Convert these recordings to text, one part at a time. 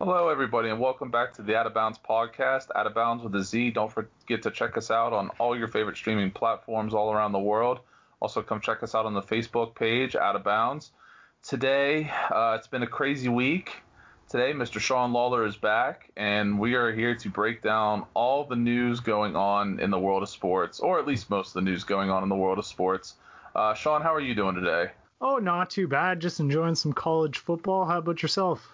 Hello, everybody, and welcome back to the Out of Bounds podcast. Out of Bounds with a Z. Don't forget to check us out on all your favorite streaming platforms all around the world. Also, come check us out on the Facebook page, Out of Bounds. Today, uh, it's been a crazy week. Today, Mr. Sean Lawler is back, and we are here to break down all the news going on in the world of sports, or at least most of the news going on in the world of sports. Uh, Sean, how are you doing today? Oh, not too bad. Just enjoying some college football. How about yourself?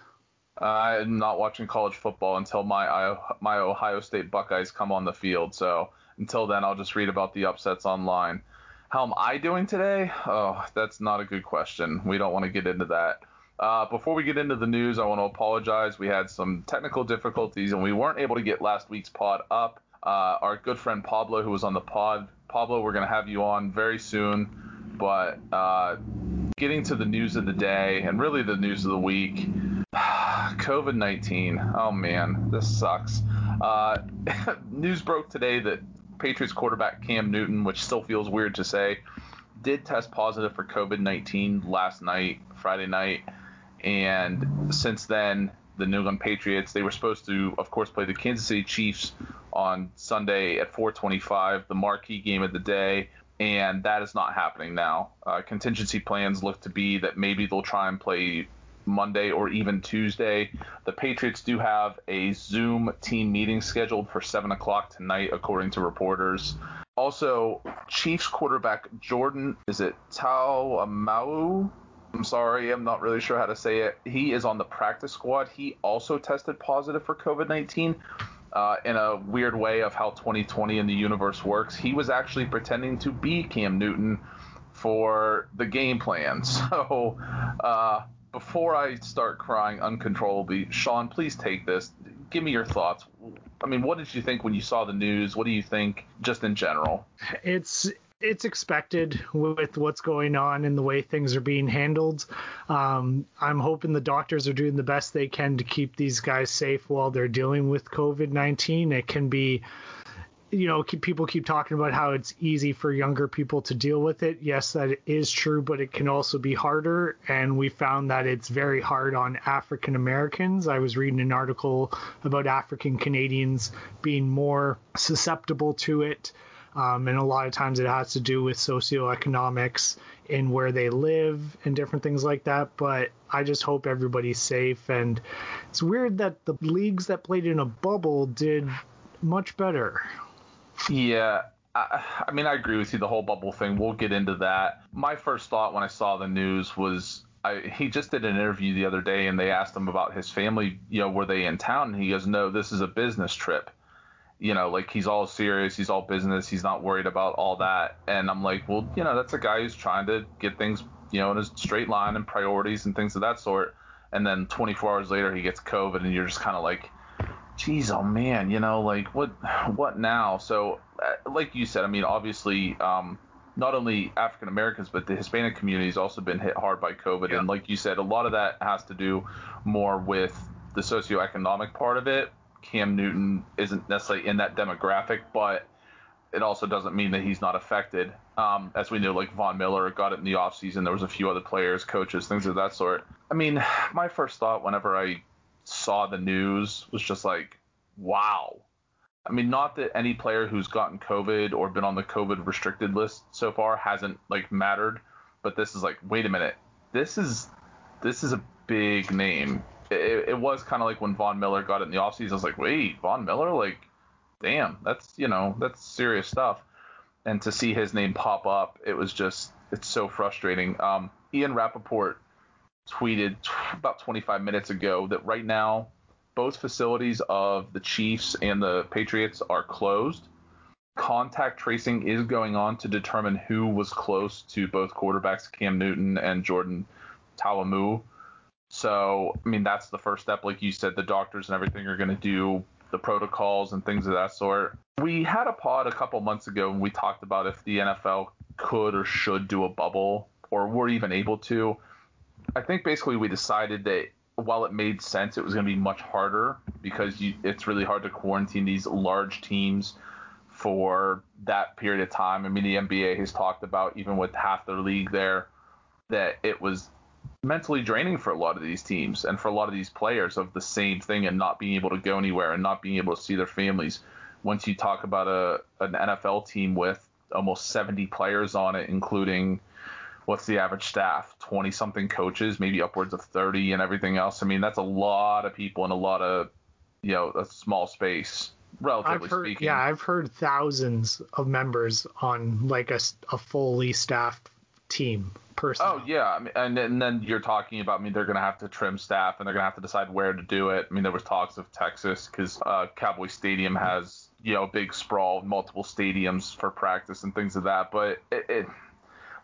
I'm not watching college football until my my Ohio State Buckeyes come on the field. So until then, I'll just read about the upsets online. How am I doing today? Oh, that's not a good question. We don't want to get into that. Uh, before we get into the news, I want to apologize. We had some technical difficulties and we weren't able to get last week's pod up. Uh, our good friend Pablo, who was on the pod, Pablo, we're going to have you on very soon. But uh, getting to the news of the day and really the news of the week. COVID 19. Oh man, this sucks. Uh, news broke today that Patriots quarterback Cam Newton, which still feels weird to say, did test positive for COVID 19 last night, Friday night. And since then, the New England Patriots, they were supposed to, of course, play the Kansas City Chiefs on Sunday at 425, the marquee game of the day. And that is not happening now. Uh, contingency plans look to be that maybe they'll try and play Monday or even Tuesday. The Patriots do have a Zoom team meeting scheduled for 7 o'clock tonight, according to reporters. Also, Chiefs quarterback Jordan, is it Ta'amu? I'm sorry, I'm not really sure how to say it. He is on the practice squad. He also tested positive for COVID 19. Uh, in a weird way of how 2020 in the universe works, he was actually pretending to be Cam Newton for the game plan. So, uh, before I start crying uncontrollably, Sean, please take this. Give me your thoughts. I mean, what did you think when you saw the news? What do you think just in general? It's it's expected with what's going on and the way things are being handled. Um, I'm hoping the doctors are doing the best they can to keep these guys safe while they're dealing with COVID 19. It can be you know, people keep talking about how it's easy for younger people to deal with it. Yes, that is true, but it can also be harder. And we found that it's very hard on African Americans. I was reading an article about African Canadians being more susceptible to it. Um, and a lot of times it has to do with socioeconomics in where they live and different things like that. But I just hope everybody's safe. And it's weird that the leagues that played in a bubble did much better. Yeah, I, I, mean, I agree with you. The whole bubble thing. We'll get into that. My first thought when I saw the news was I, he just did an interview the other day, and they asked him about his family. You know, were they in town? And he goes, "No, this is a business trip." You know, like he's all serious, he's all business, he's not worried about all that. And I'm like, well, you know, that's a guy who's trying to get things, you know, in a straight line and priorities and things of that sort. And then 24 hours later, he gets COVID, and you're just kind of like, geez, oh man, you know, like what what now? So, uh, like you said, I mean, obviously, um, not only African Americans, but the Hispanic community has also been hit hard by COVID, yeah. and like you said, a lot of that has to do more with the socioeconomic part of it. Cam Newton isn't necessarily in that demographic, but it also doesn't mean that he's not affected. Um, as we know, like Von Miller got it in the offseason. There was a few other players, coaches, things of that sort. I mean, my first thought whenever I saw the news was just like, wow. I mean, not that any player who's gotten COVID or been on the COVID restricted list so far hasn't like mattered, but this is like, wait a minute, this is this is a big name. It, it was kind of like when Von Miller got it in the offseason. I was like, wait, Von Miller, like, damn, that's you know that's serious stuff. And to see his name pop up, it was just it's so frustrating. Um, Ian Rapoport tweeted t- about 25 minutes ago that right now both facilities of the Chiefs and the Patriots are closed. Contact tracing is going on to determine who was close to both quarterbacks, Cam Newton and Jordan Ta'amu. So, I mean, that's the first step. Like you said, the doctors and everything are going to do the protocols and things of that sort. We had a pod a couple months ago and we talked about if the NFL could or should do a bubble or were even able to. I think basically we decided that while it made sense, it was going to be much harder because you, it's really hard to quarantine these large teams for that period of time. I mean, the NBA has talked about even with half their league there that it was mentally draining for a lot of these teams and for a lot of these players of the same thing and not being able to go anywhere and not being able to see their families. Once you talk about a an NFL team with almost 70 players on it, including what's the average staff? 20 something coaches maybe upwards of 30 and everything else. I mean that's a lot of people in a lot of you know a small space relatively I've heard, speaking. yeah i've heard thousands of members on like a, a fully staffed team person oh yeah I mean, and, and then you're talking about I mean they're going to have to trim staff and they're going to have to decide where to do it. I mean there was talks of texas because uh, cowboy stadium has you know big sprawl multiple stadiums for practice and things of that but it, it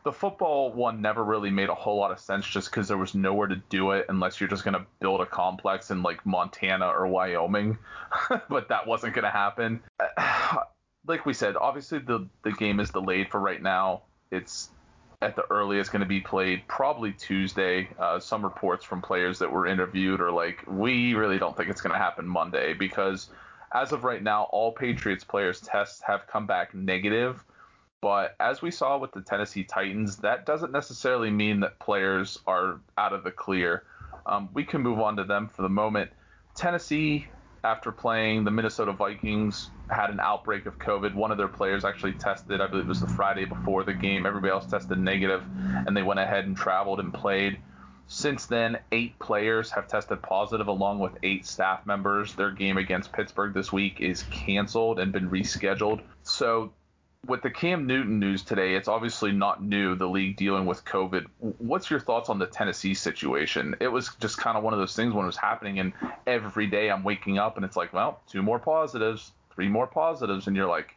the football one never really made a whole lot of sense just because there was nowhere to do it unless you're just going to build a complex in like Montana or Wyoming. but that wasn't going to happen. like we said, obviously the the game is delayed for right now. It's at the earliest going to be played probably Tuesday. Uh, some reports from players that were interviewed are like, we really don't think it's going to happen Monday because as of right now, all Patriots players' tests have come back negative but as we saw with the Tennessee Titans, that doesn't necessarily mean that players are out of the clear. Um, we can move on to them for the moment. Tennessee, after playing the Minnesota Vikings, had an outbreak of COVID. One of their players actually tested, I believe it was the Friday before the game. Everybody else tested negative, and they went ahead and traveled and played. Since then, eight players have tested positive, along with eight staff members. Their game against Pittsburgh this week is canceled and been rescheduled. So with the Cam Newton news today, it's obviously not new, the league dealing with COVID. What's your thoughts on the Tennessee situation? It was just kind of one of those things when it was happening, and every day I'm waking up and it's like, well, two more positives, three more positives, and you're like,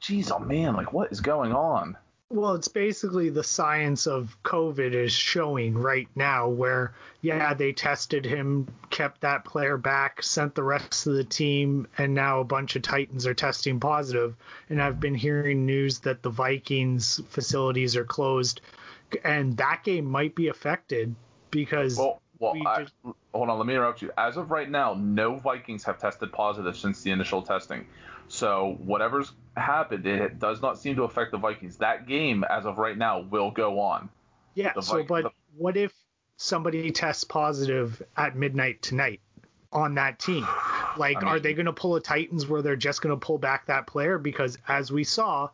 geez, oh man, like what is going on? Well, it's basically the science of COVID is showing right now, where, yeah, they tested him, kept that player back, sent the rest of the team, and now a bunch of Titans are testing positive. And I've been hearing news that the Vikings facilities are closed, and that game might be affected because. Well, well, we I, just... hold on, let me interrupt you. As of right now, no Vikings have tested positive since the initial testing. So whatever's happened, it does not seem to affect the Vikings. That game, as of right now, will go on. Yeah. The so, but the... what if somebody tests positive at midnight tonight on that team? Like, I mean, are they going to pull a Titans where they're just going to pull back that player? Because as we saw,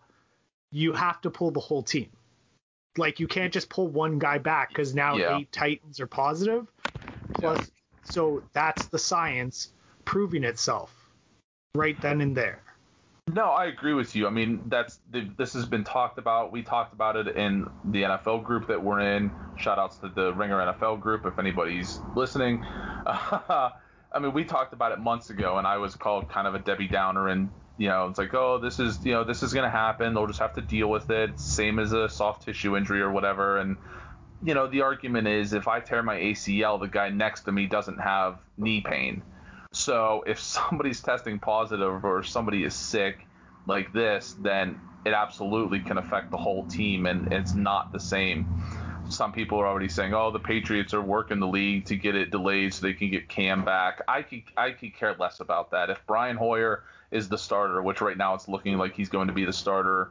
you have to pull the whole team. Like, you can't just pull one guy back because now yeah. eight Titans are positive. Plus, yeah. so that's the science proving itself right then and there. No, I agree with you. I mean, that's this has been talked about. We talked about it in the NFL group that we're in. Shout outs to the Ringer NFL group if anybody's listening. Uh, I mean, we talked about it months ago, and I was called kind of a Debbie Downer, and you know, it's like, oh, this is you know, this is gonna happen. They'll just have to deal with it. Same as a soft tissue injury or whatever. And you know, the argument is if I tear my ACL, the guy next to me doesn't have knee pain so if somebody's testing positive or somebody is sick like this, then it absolutely can affect the whole team, and it's not the same. Some people are already saying, "Oh, the Patriots are working the league to get it delayed so they can get Cam back." I could I could care less about that. If Brian Hoyer is the starter, which right now it's looking like he's going to be the starter,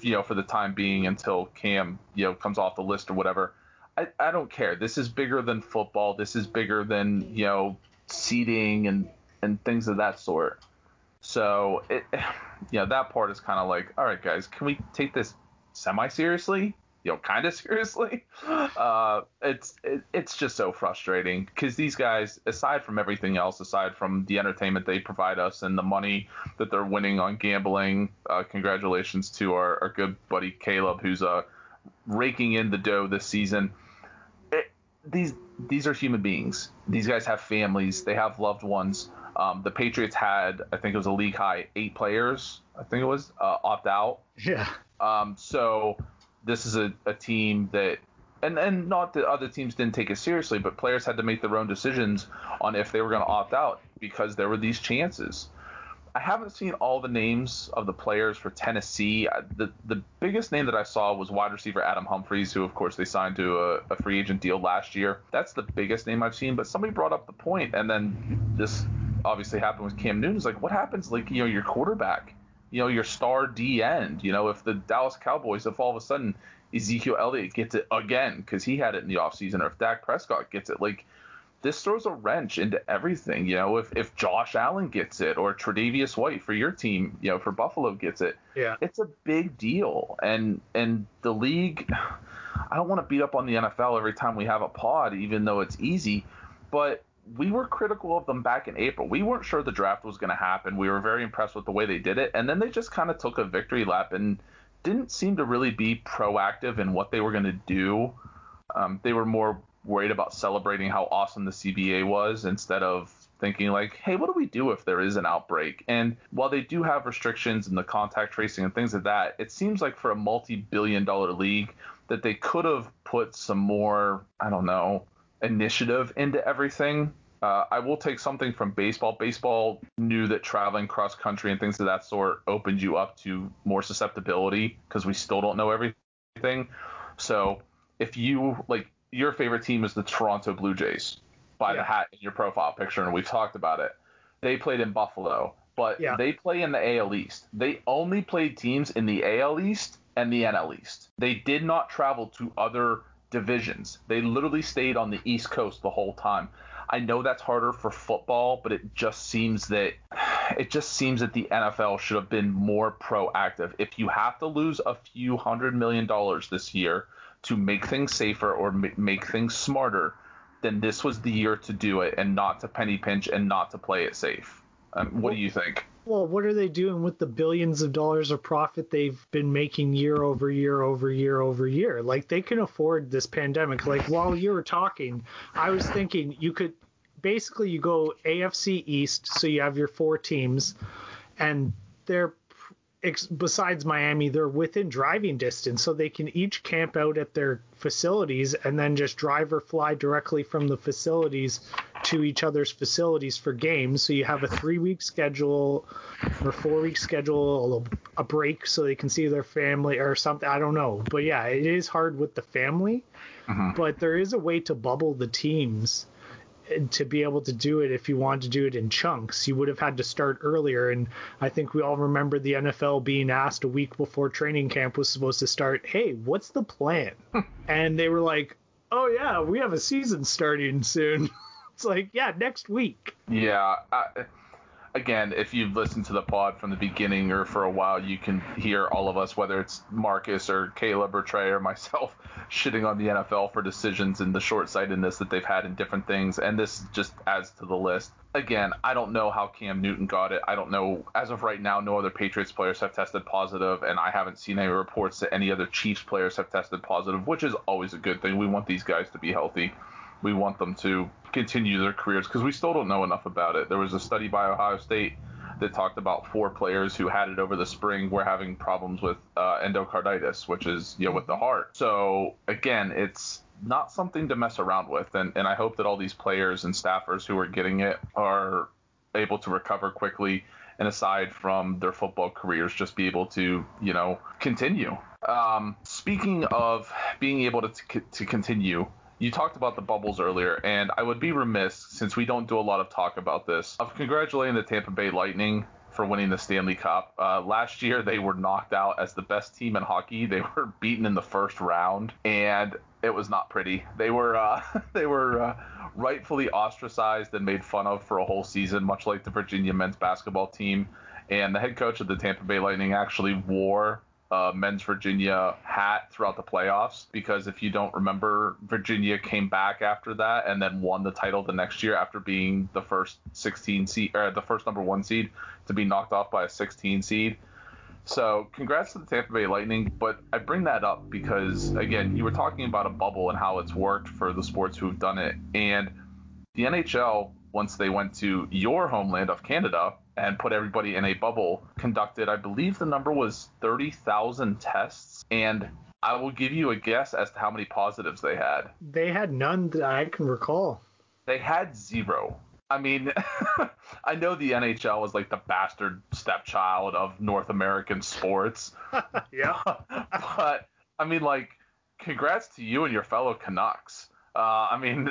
you know, for the time being until Cam, you know, comes off the list or whatever. I, I don't care. This is bigger than football. This is bigger than, you know, seating and and things of that sort. So it, you know, that part is kind of like, all right, guys, can we take this semi seriously? You know, kind of seriously. Uh, it's it, it's just so frustrating because these guys, aside from everything else, aside from the entertainment they provide us and the money that they're winning on gambling, uh, congratulations to our, our good buddy Caleb, who's uh raking in the dough this season these these are human beings. These guys have families. They have loved ones. Um, the Patriots had, I think it was a league high, eight players. I think it was uh, opt out. Yeah. Um, so this is a, a team that, and and not that other teams didn't take it seriously, but players had to make their own decisions on if they were going to opt out because there were these chances. I haven't seen all the names of the players for Tennessee. The the biggest name that I saw was wide receiver Adam Humphries, who of course they signed to a, a, free agent deal last year. That's the biggest name I've seen. But somebody brought up the point, and then this obviously happened with Cam Newton. It's like, what happens, like you know, your quarterback, you know, your star D end. You know, if the Dallas Cowboys, if all of a sudden Ezekiel Elliott gets it again because he had it in the offseason, or if Dak Prescott gets it, like this throws a wrench into everything. You know, if, if Josh Allen gets it or Tre'Davious White for your team, you know, for Buffalo gets it, yeah, it's a big deal. And and the league, I don't want to beat up on the NFL every time we have a pod, even though it's easy, but we were critical of them back in April. We weren't sure the draft was going to happen. We were very impressed with the way they did it, and then they just kind of took a victory lap and didn't seem to really be proactive in what they were going to do. Um, they were more worried about celebrating how awesome the CBA was instead of thinking like, hey, what do we do if there is an outbreak? And while they do have restrictions and the contact tracing and things like that, it seems like for a multi-billion dollar league that they could have put some more, I don't know, initiative into everything. Uh, I will take something from baseball. Baseball knew that traveling cross country and things of that sort opened you up to more susceptibility because we still don't know everything. So if you like your favorite team is the Toronto Blue Jays by yeah. the hat in your profile picture, and we've talked about it. They played in Buffalo, but yeah. they play in the AL East. They only played teams in the AL East and the NL East. They did not travel to other divisions. They literally stayed on the East Coast the whole time. I know that's harder for football, but it just seems that it just seems that the NFL should have been more proactive. If you have to lose a few hundred million dollars this year to make things safer or make things smarter, then this was the year to do it and not to penny pinch and not to play it safe. Um, what do you think? Well, what are they doing with the billions of dollars of profit they've been making year over year over year over year? Like they can afford this pandemic. Like while you were talking, I was thinking you could basically you go AFC East, so you have your four teams, and they're besides Miami, they're within driving distance, so they can each camp out at their facilities and then just drive or fly directly from the facilities to each other's facilities for games. So you have a three week schedule or four week schedule, a break so they can see their family or something. I don't know. But yeah, it is hard with the family, uh-huh. but there is a way to bubble the teams to be able to do it if you wanted to do it in chunks. You would have had to start earlier. And I think we all remember the NFL being asked a week before training camp was supposed to start, hey, what's the plan? and they were like, oh, yeah, we have a season starting soon. it's like, yeah, next week. Yeah. I, again, if you've listened to the pod from the beginning or for a while, you can hear all of us, whether it's Marcus or Caleb or Trey or myself, shitting on the NFL for decisions and the short sightedness that they've had in different things. And this just adds to the list. Again, I don't know how Cam Newton got it. I don't know. As of right now, no other Patriots players have tested positive, and I haven't seen any reports that any other Chiefs players have tested positive, which is always a good thing. We want these guys to be healthy we want them to continue their careers because we still don't know enough about it. There was a study by Ohio State that talked about four players who had it over the spring were having problems with uh, endocarditis, which is you know with the heart. So again, it's not something to mess around with, and and I hope that all these players and staffers who are getting it are able to recover quickly and aside from their football careers, just be able to, you know, continue. Um, speaking of being able to, to continue, you talked about the bubbles earlier, and I would be remiss, since we don't do a lot of talk about this, of congratulating the Tampa Bay Lightning for winning the Stanley Cup. Uh, last year, they were knocked out as the best team in hockey. They were beaten in the first round, and it was not pretty. They were uh, they were uh, rightfully ostracized and made fun of for a whole season, much like the Virginia men's basketball team. And the head coach of the Tampa Bay Lightning actually wore uh, men's Virginia hat throughout the playoffs because if you don't remember, Virginia came back after that and then won the title the next year after being the first 16 seed or the first number one seed to be knocked off by a 16 seed. So congrats to the Tampa Bay Lightning, but I bring that up because again, you were talking about a bubble and how it's worked for the sports who've done it, and the NHL once they went to your homeland of Canada and put everybody in a bubble, conducted, I believe the number was 30,000 tests. And I will give you a guess as to how many positives they had. They had none that I can recall. They had zero. I mean, I know the NHL is like the bastard stepchild of North American sports. yeah. but, I mean, like, congrats to you and your fellow Canucks. Uh, I mean,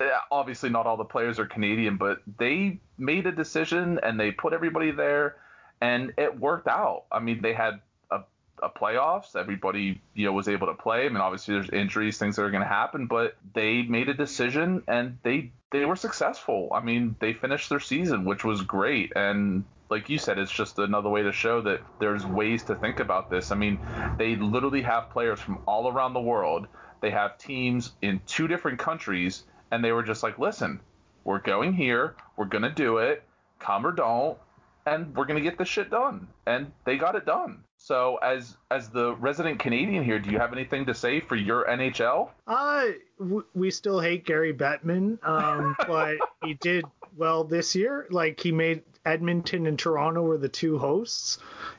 Eh, obviously not all the players are Canadian, but they made a decision and they put everybody there, and it worked out. I mean, they had a a playoffs. Everybody, you know, was able to play. I mean, obviously there's injuries, things that are going to happen, but they made a decision and they they were successful. I mean, they finished their season, which was great. And like you said, it's just another way to show that there's ways to think about this. I mean, they literally have players from all around the world. They have teams in two different countries, and they were just like, listen, we're going here, we're gonna do it, come or don't, and we're gonna get this shit done. And they got it done. So as as the resident Canadian here, do you have anything to say for your NHL? Uh, w- we still hate Gary Bettman, um, but he did well this year. Like he made Edmonton and Toronto were the two hosts,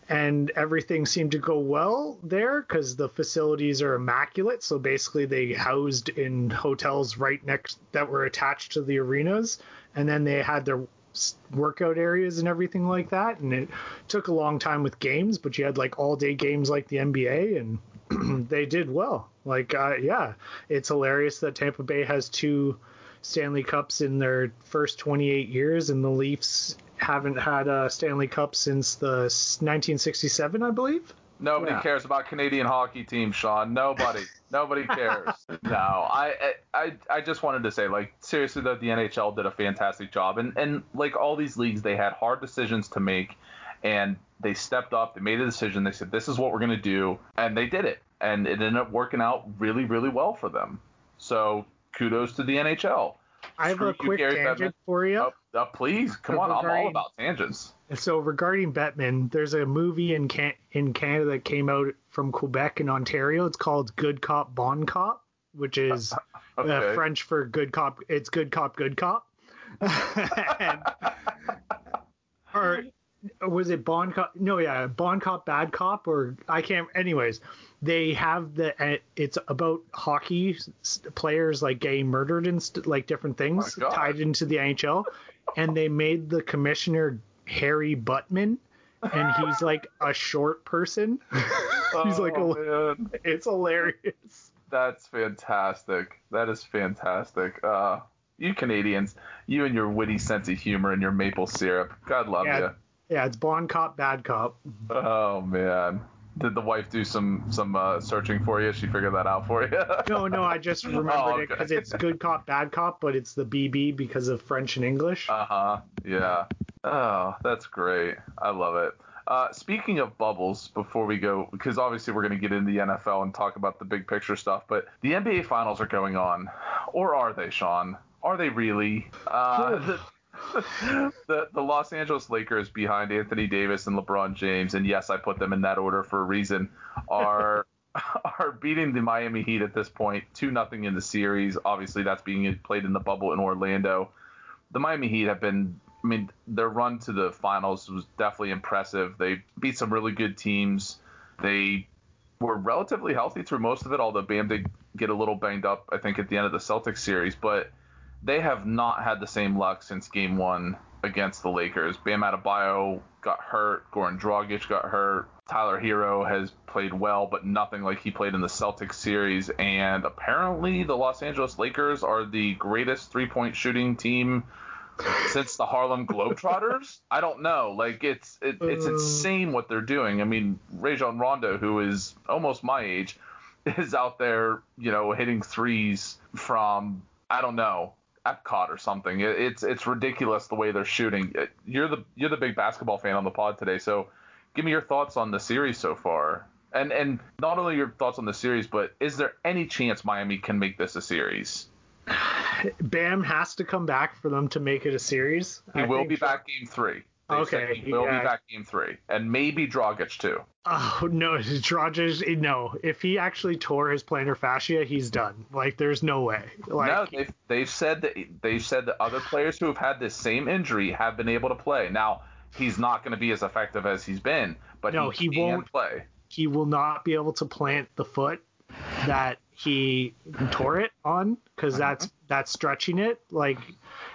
and everything seemed to go well there because the facilities are immaculate. So basically, they housed in hotels right next that were attached to the arenas, and then they had their workout areas and everything like that. And it took a long time with games, but you had like all day games like the NBA, and they did well. Like, uh, yeah, it's hilarious that Tampa Bay has two Stanley Cups in their first 28 years, and the Leafs haven't had a Stanley Cup since the 1967, I believe. Nobody yeah. cares about Canadian hockey teams, Sean. Nobody. Nobody cares. no, I, I I just wanted to say, like, seriously though, the NHL did a fantastic job, and and like all these leagues, they had hard decisions to make, and they stepped up. They made a decision. They said, this is what we're gonna do, and they did it, and it ended up working out really, really well for them. So kudos to the NHL. I have Screw a quick tangent for you. Oh, uh, please, come on, I'm all about tangents. So regarding Bettman, there's a movie in Can- in Canada that came out from Quebec and Ontario. It's called Good Cop Bon Cop, which is okay. uh, French for good cop. It's good cop, good cop. and, or was it Bon Cop? No, yeah, Bon Cop, Bad Cop, or I can't. Anyways, they have the. It's about hockey players like getting murdered and st- like different things oh tied into the NHL, and they made the commissioner Harry Buttman, and he's like a short person. he's oh, like a. Man. It's hilarious. That's fantastic. That is fantastic. Uh, you Canadians, you and your witty sense of humor and your maple syrup. God love yeah, you. Yeah, it's Bon Cop, Bad Cop. Oh man. Did the wife do some some uh, searching for you? She figured that out for you? no, no, I just remembered oh, okay. it because it's good cop, bad cop, but it's the BB because of French and English. Uh huh. Yeah. Oh, that's great. I love it. Uh, speaking of bubbles, before we go, because obviously we're going to get into the NFL and talk about the big picture stuff, but the NBA finals are going on, or are they, Sean? Are they really? Uh, the the the Los Angeles Lakers behind Anthony Davis and LeBron James, and yes, I put them in that order for a reason, are are beating the Miami Heat at this point, two nothing in the series. Obviously, that's being played in the bubble in Orlando. The Miami Heat have been, I mean, their run to the finals was definitely impressive. They beat some really good teams. They were relatively healthy through most of it, although Bam did get a little banged up, I think, at the end of the Celtics series, but they have not had the same luck since game one against the Lakers. Bam Adebayo got hurt. Goran Dragic got hurt. Tyler Herro has played well, but nothing like he played in the Celtics series. And apparently, the Los Angeles Lakers are the greatest three point shooting team since the Harlem Globetrotters. I don't know. Like it's it, it's uh. insane what they're doing. I mean, Rajon Rondo, who is almost my age, is out there, you know, hitting threes from I don't know Epcot or something. It, it's it's ridiculous the way they're shooting. Uh, you're the you're the big basketball fan on the pod today, so give me your thoughts on the series so far. And and not only your thoughts on the series, but is there any chance Miami can make this a series? Bam has to come back for them to make it a series. He I will be back game three. They okay, will yeah. be back game three, and maybe Dragic too. Oh no, Dragic, no. If he actually tore his plantar fascia, he's done. Like, there's no way. Like, no, they've, they've said that they've said that other players who have had this same injury have been able to play. Now, he's not going to be as effective as he's been, but no, he, he won't play. He will not be able to plant the foot that he tore it on because uh-huh. that's that's stretching it. Like,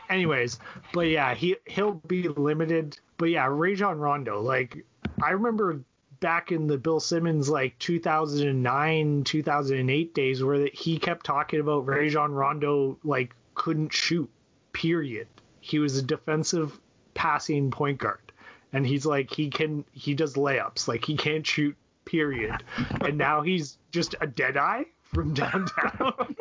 anyways, but yeah, he he'll be limited. But yeah, Rajon Rondo, like I remember back in the Bill Simmons like 2009 2008 days where he kept talking about Rajon Rondo like couldn't shoot. Period. He was a defensive passing point guard, and he's like he can he does layups like he can't shoot period. And now he's just a dead eye from downtown.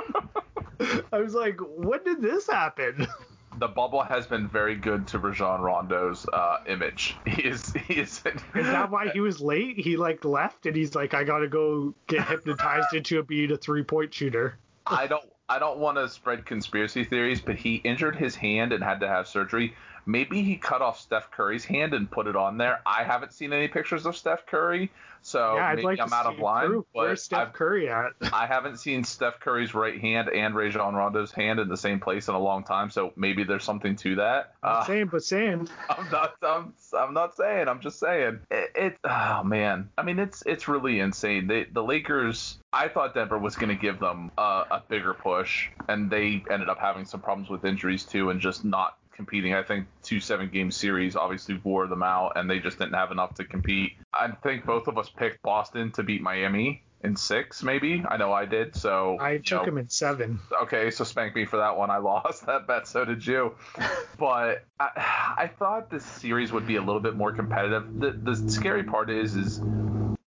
I was like, when did this happen? the bubble has been very good to Rajon Rondo's uh, image. He is he is. is that why he was late? He like left and he's like, I gotta go get hypnotized into a being a three point shooter. I don't I don't want to spread conspiracy theories, but he injured his hand and had to have surgery. Maybe he cut off Steph Curry's hand and put it on there. I haven't seen any pictures of Steph Curry, so yeah, maybe like I'm out of line. proof. But Where's Steph I've, Curry at? I haven't seen Steph Curry's right hand and Rajon Rondo's hand in the same place in a long time, so maybe there's something to that. Uh, saying, but saying. I'm not. I'm, I'm not saying. I'm just saying. It, it. Oh man. I mean, it's it's really insane. They, the Lakers. I thought Denver was going to give them a, a bigger push, and they ended up having some problems with injuries too, and just not competing. I think two seven game series obviously wore them out, and they just didn't have enough to compete. I think both of us picked Boston to beat Miami in six, maybe. I know I did. So I took know, him in seven. Okay, so spank me for that one. I lost that bet. So did you. but I, I thought this series would be a little bit more competitive. The the scary part is is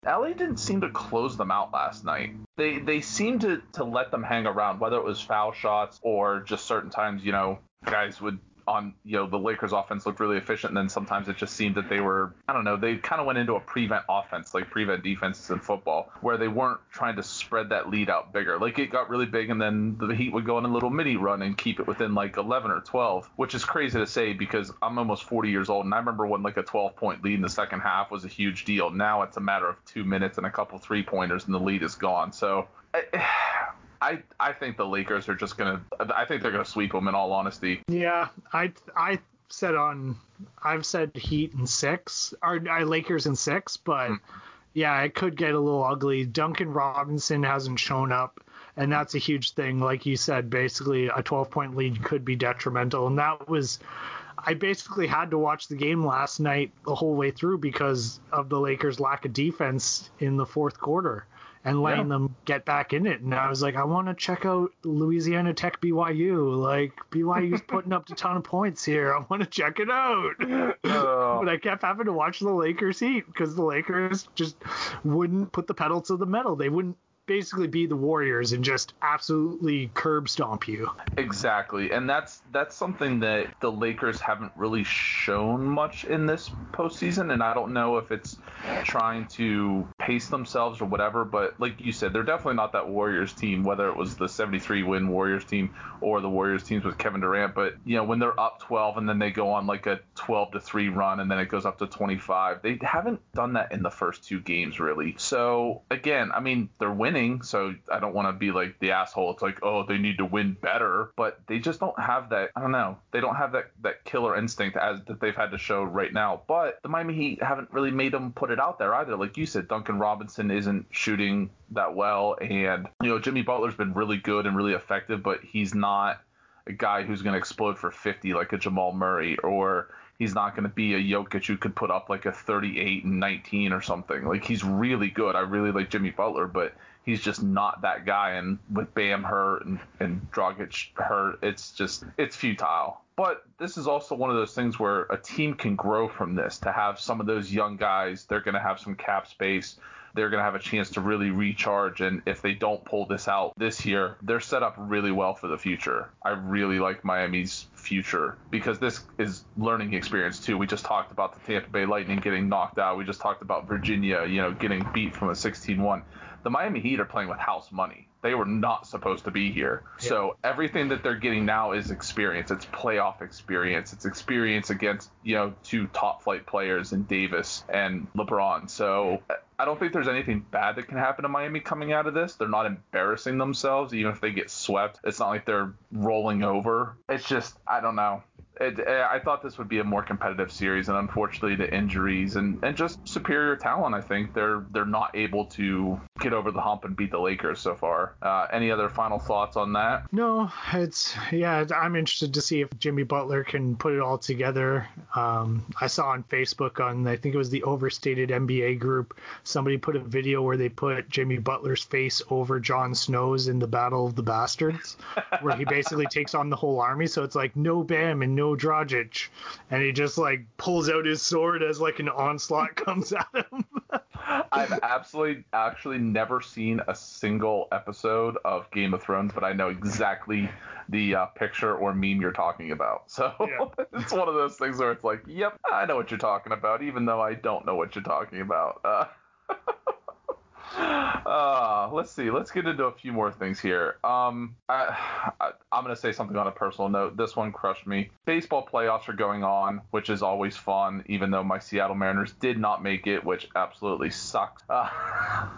LA didn't seem to close them out last night. They they seemed to to let them hang around, whether it was foul shots or just certain times, you know, guys would on you know the Lakers offense looked really efficient and then sometimes it just seemed that they were I don't know they kind of went into a prevent offense like prevent defenses in football where they weren't trying to spread that lead out bigger. Like it got really big and then the Heat would go on a little mini run and keep it within like 11 or 12 which is crazy to say because I'm almost 40 years old and I remember when like a 12 point lead in the second half was a huge deal. Now it's a matter of two minutes and a couple three pointers and the lead is gone. So I I think the Lakers are just gonna. I think they're gonna sweep them. In all honesty. Yeah, I I said on. I've said Heat and six, or uh, Lakers and six, but mm. yeah, it could get a little ugly. Duncan Robinson hasn't shown up, and that's a huge thing. Like you said, basically a 12 point lead could be detrimental, and that was. I basically had to watch the game last night the whole way through because of the Lakers' lack of defense in the fourth quarter and letting yeah. them get back in it. And I was like, I want to check out Louisiana Tech BYU. Like BYU's putting up a ton of points here. I want to check it out. Oh. but I kept having to watch the Lakers Heat because the Lakers just wouldn't put the pedal to the metal. They wouldn't basically be the Warriors and just absolutely curb stomp you. Exactly, and that's that's something that the Lakers haven't really shown much in this postseason, and I don't know if it's trying to pace themselves or whatever. But like you said, they're definitely not that Warriors team, whether it was the 73 win Warriors team or the Warriors teams with Kevin Durant. But you know, when they're up 12 and then they go on like a 12 to three run and then it goes up to 25, they haven't done that in the first two games really. So again, I mean, they're winning winning, so I don't want to be like the asshole. It's like, oh, they need to win better, but they just don't have that. I don't know. They don't have that that killer instinct as that they've had to show right now. But the Miami Heat haven't really made them put it out there either. Like you said, Duncan Robinson isn't shooting that well, and you know Jimmy Butler's been really good and really effective, but he's not a guy who's going to explode for 50 like a Jamal Murray or he's not going to be a Jokic who could put up like a 38 and 19 or something. Like he's really good. I really like Jimmy Butler, but he's just not that guy. And with Bam hurt and, and Dragic hurt, it's just it's futile. But this is also one of those things where a team can grow from this to have some of those young guys. They're going to have some cap space. They're going to have a chance to really recharge. And if they don't pull this out this year, they're set up really well for the future. I really like Miami's future because this is learning experience too. We just talked about the Tampa Bay Lightning getting knocked out. We just talked about Virginia, you know, getting beat from a 16-1 the Miami Heat are playing with house money. They were not supposed to be here. Yeah. So everything that they're getting now is experience. It's playoff experience. It's experience against, you know, two top flight players in Davis and LeBron. So I don't think there's anything bad that can happen to Miami coming out of this. They're not embarrassing themselves, even if they get swept. It's not like they're rolling over. It's just, I don't know it, I thought this would be a more competitive series, and unfortunately, the injuries and, and just superior talent, I think they're they're not able to get over the hump and beat the Lakers so far. Uh, any other final thoughts on that? No, it's yeah. I'm interested to see if Jimmy Butler can put it all together. Um, I saw on Facebook on I think it was the Overstated NBA group somebody put a video where they put Jimmy Butler's face over Jon Snow's in the Battle of the Bastards, where he basically takes on the whole army. So it's like no Bam and no Dragic, and he just like pulls out his sword as like an onslaught comes at him. I've absolutely actually never seen a single episode of Game of Thrones, but I know exactly the uh, picture or meme you're talking about. So yeah. it's one of those things where it's like, yep, I know what you're talking about, even though I don't know what you're talking about. Uh, uh, let's see. Let's get into a few more things here. Um, I, I, I'm going to say something on a personal note. This one crushed me. Baseball playoffs are going on, which is always fun, even though my Seattle Mariners did not make it, which absolutely sucks. Uh,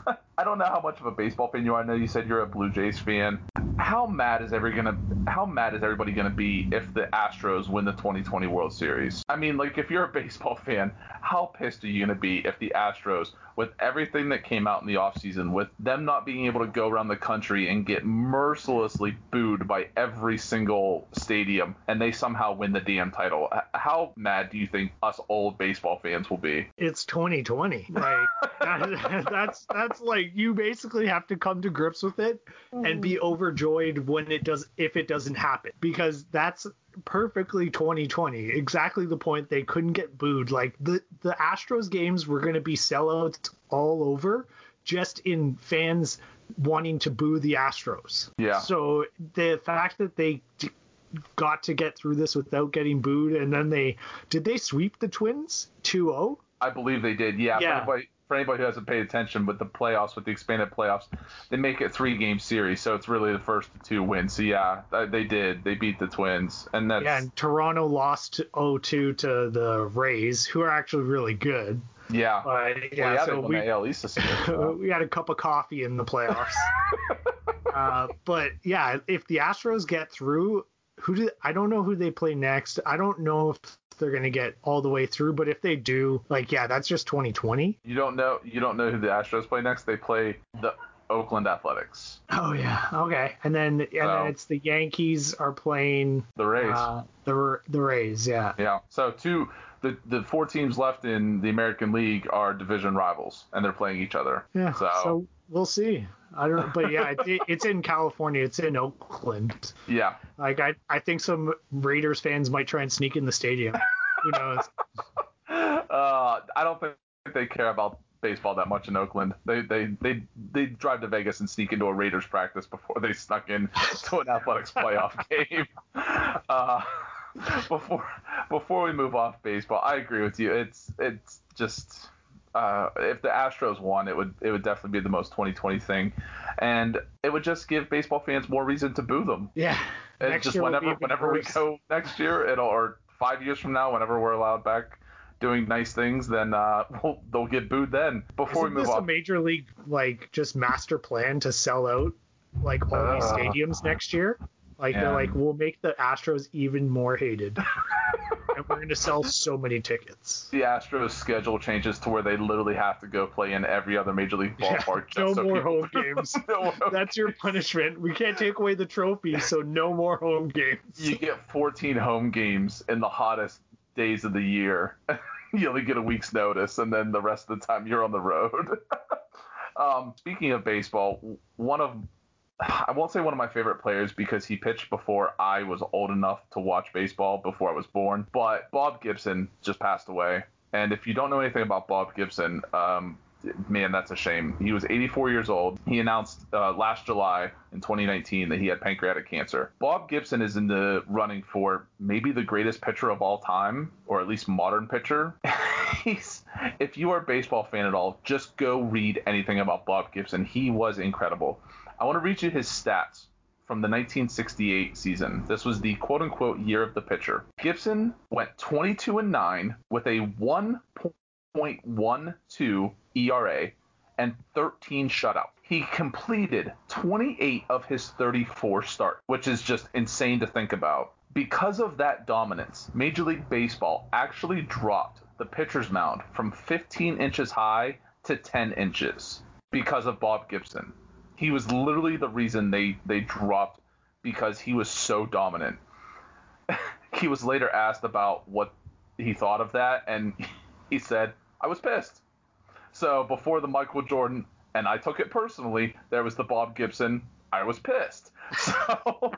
I don't know how much of a baseball fan you are. I know you said you're a Blue Jays fan. How mad is every gonna? How mad is everybody gonna be if the Astros win the 2020 World Series? I mean, like if you're a baseball fan, how pissed are you gonna be if the Astros with everything that came out in the offseason, with them not being able to go around the country and get mercilessly booed by every single stadium, and they somehow win the damn title. How mad do you think us old baseball fans will be? It's 2020. Like that, that's that's like you basically have to come to grips with it and be mm. overjoyed when it does if it doesn't happen because that's perfectly 2020. Exactly the point they couldn't get booed. Like the the Astros games were going to be sellouts all over, just in fans wanting to boo the Astros. Yeah. So the fact that they got to get through this without getting booed, and then they did they sweep the Twins 2-0? I believe they did. Yeah. yeah. For anybody, for anybody who hasn't paid attention, with the playoffs, with the expanded playoffs, they make it three game series, so it's really the first two wins. So yeah, they did. They beat the Twins, and that's yeah. And Toronto lost 0-2 to the Rays, who are actually really good. Yeah. But, yeah, well, yeah, so we, AL East we had a cup of coffee in the playoffs. uh, but yeah, if the Astros get through, who do I don't know who they play next. I don't know if they're going to get all the way through. But if they do, like, yeah, that's just 2020. You don't know. You don't know who the Astros play next. They play the Oakland Athletics. Oh yeah, okay. And then and so, then it's the Yankees are playing the Rays. Uh, the the Rays, yeah. Yeah. So two the the four teams left in the American League are division rivals and they're playing each other. Yeah. So, so we'll see. I don't, but yeah, it, it's in California. It's in Oakland. Yeah. Like I, I think some Raiders fans might try and sneak in the stadium. Who knows? Uh, I don't think they care about baseball that much in Oakland. They they they they drive to Vegas and sneak into a Raiders practice before they snuck in to an athletics playoff game. Uh, before before we move off baseball, I agree with you. It's it's just uh, if the Astros won, it would it would definitely be the most 2020 thing, and it would just give baseball fans more reason to boo them. Yeah. And just whenever whenever worse. we go next year, it'll or five years from now, whenever we're allowed back doing nice things, then uh, we'll, they'll get booed then. Before Isn't we move this on, a major league like just master plan to sell out like all uh, these stadiums next year? Like yeah. they're like, we'll make the Astros even more hated. and we're going to sell so many tickets. The Astros schedule changes to where they literally have to go play in every other major league ballpark. Yeah, no so more people... home games. no That's your punishment. We can't take away the trophy, so no more home games. You get 14 home games in the hottest days of the year. you only get a week's notice, and then the rest of the time you're on the road. um, speaking of baseball, one of I won't say one of my favorite players because he pitched before I was old enough to watch baseball before I was born. But Bob Gibson just passed away. And if you don't know anything about Bob Gibson, um, man, that's a shame. He was 84 years old. He announced uh, last July in 2019 that he had pancreatic cancer. Bob Gibson is in the running for maybe the greatest pitcher of all time, or at least modern pitcher. He's, if you are a baseball fan at all, just go read anything about Bob Gibson. He was incredible. I want to read you his stats from the 1968 season. This was the quote unquote year of the pitcher. Gibson went 22 and 9 with a 1.12 ERA and 13 shutouts. He completed 28 of his 34 starts, which is just insane to think about. Because of that dominance, Major League Baseball actually dropped the pitcher's mound from 15 inches high to 10 inches because of Bob Gibson. He was literally the reason they they dropped because he was so dominant. he was later asked about what he thought of that, and he said, "I was pissed." So before the Michael Jordan, and I took it personally, there was the Bob Gibson. I was pissed. So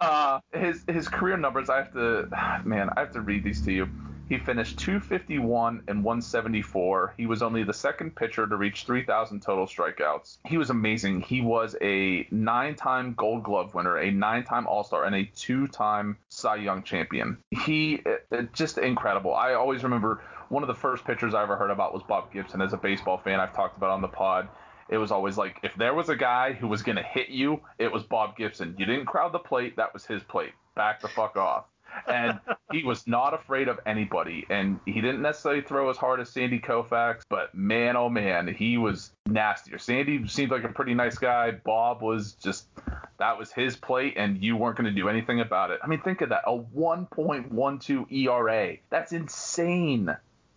uh, his his career numbers, I have to, man, I have to read these to you. He finished 251 and 174. He was only the second pitcher to reach 3,000 total strikeouts. He was amazing. He was a nine time Gold Glove winner, a nine time All Star, and a two time Cy Young champion. He it, it, just incredible. I always remember one of the first pitchers I ever heard about was Bob Gibson. As a baseball fan, I've talked about on the pod. It was always like if there was a guy who was going to hit you, it was Bob Gibson. You didn't crowd the plate, that was his plate. Back the fuck off and he was not afraid of anybody. And he didn't necessarily throw as hard as Sandy Koufax, but man, oh man, he was nastier. Sandy seemed like a pretty nice guy. Bob was just that was his plate, and you weren't going to do anything about it. I mean, think of that a 1.12 ERA. That's insane.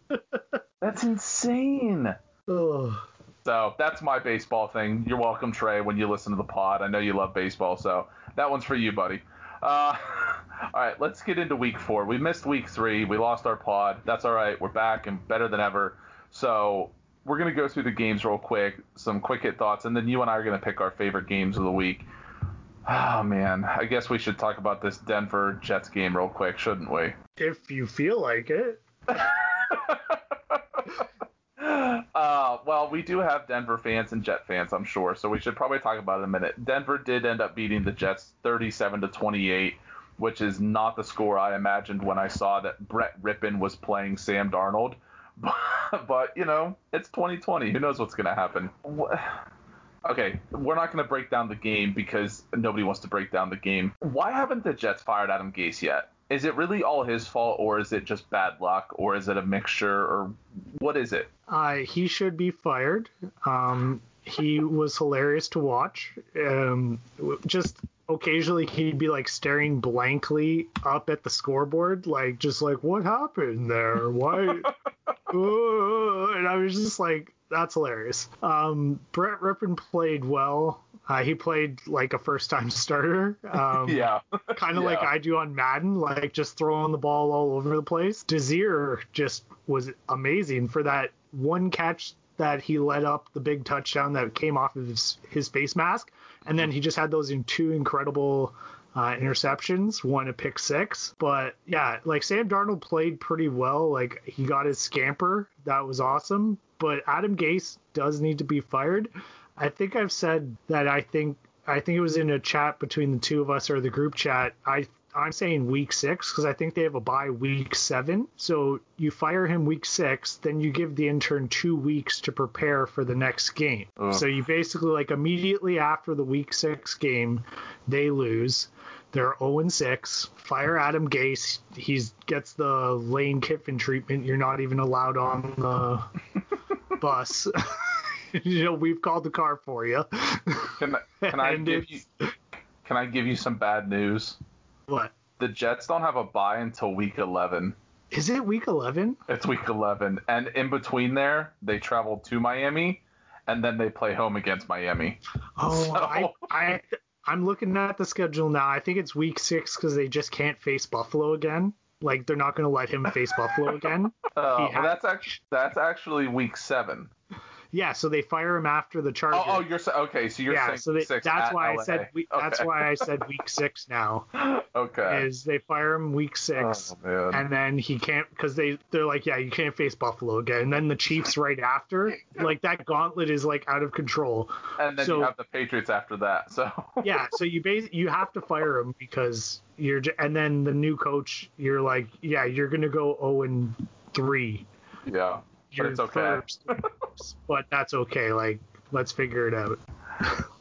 That's insane. So that's my baseball thing. You're welcome, Trey, when you listen to the pod. I know you love baseball, so that one's for you, buddy. Uh, all right, let's get into week four. We missed week three. We lost our pod. That's all right. We're back and better than ever. So we're going to go through the games real quick, some quick hit thoughts, and then you and I are going to pick our favorite games of the week. Oh, man. I guess we should talk about this Denver Jets game real quick, shouldn't we? If you feel like it. uh, well, we do have Denver fans and Jet fans, I'm sure, so we should probably talk about it in a minute. Denver did end up beating the Jets 37 to 28, which is not the score I imagined when I saw that Brett Rypien was playing Sam Darnold. but, you know, it's 2020. Who knows what's going to happen? Okay, we're not going to break down the game because nobody wants to break down the game. Why haven't the Jets fired Adam Gase yet? is it really all his fault or is it just bad luck or is it a mixture or what is it uh, he should be fired um, he was hilarious to watch um, just occasionally he'd be like staring blankly up at the scoreboard like just like what happened there why and i was just like that's hilarious um, brett Rypien played well uh, he played like a first time starter. Um, yeah. kind of yeah. like I do on Madden, like just throwing the ball all over the place. Desir just was amazing for that one catch that he led up the big touchdown that came off of his, his face mask. And then he just had those in two incredible uh, interceptions, one a pick six. But yeah, like Sam Darnold played pretty well. Like he got his scamper. That was awesome. But Adam Gase does need to be fired. I think I've said that I think I think it was in a chat between the two of us or the group chat. I I'm saying week six because I think they have a bye week seven. So you fire him week six, then you give the intern two weeks to prepare for the next game. Oh. So you basically like immediately after the week six game, they lose. They're 0 and 6. Fire Adam Gase. He gets the Lane Kiffin treatment. You're not even allowed on the bus. you know, we've called the car for you. Can, can I give you Can I give you some bad news? What? The Jets don't have a bye until week 11. Is it week 11? It's week 11, and in between there, they travel to Miami, and then they play home against Miami. Oh, so... I, I I'm looking at the schedule now. I think it's week six because they just can't face Buffalo again. Like they're not going to let him face Buffalo again. Oh, well, that's actually that's actually week seven. Yeah, so they fire him after the Chargers. Oh, oh you're okay. So you're yeah, saying so they, six that's why LA. I said we, okay. that's why I said week six now. okay. Is they fire him week six, oh, and then he can't because they they're like, yeah, you can't face Buffalo again. And then the Chiefs right after, like that gauntlet is like out of control. And then so, you have the Patriots after that. So yeah, so you base you have to fire him because you're and then the new coach, you're like, yeah, you're gonna go zero and three. Yeah but it's okay. First, but that's okay. Like, let's figure it out.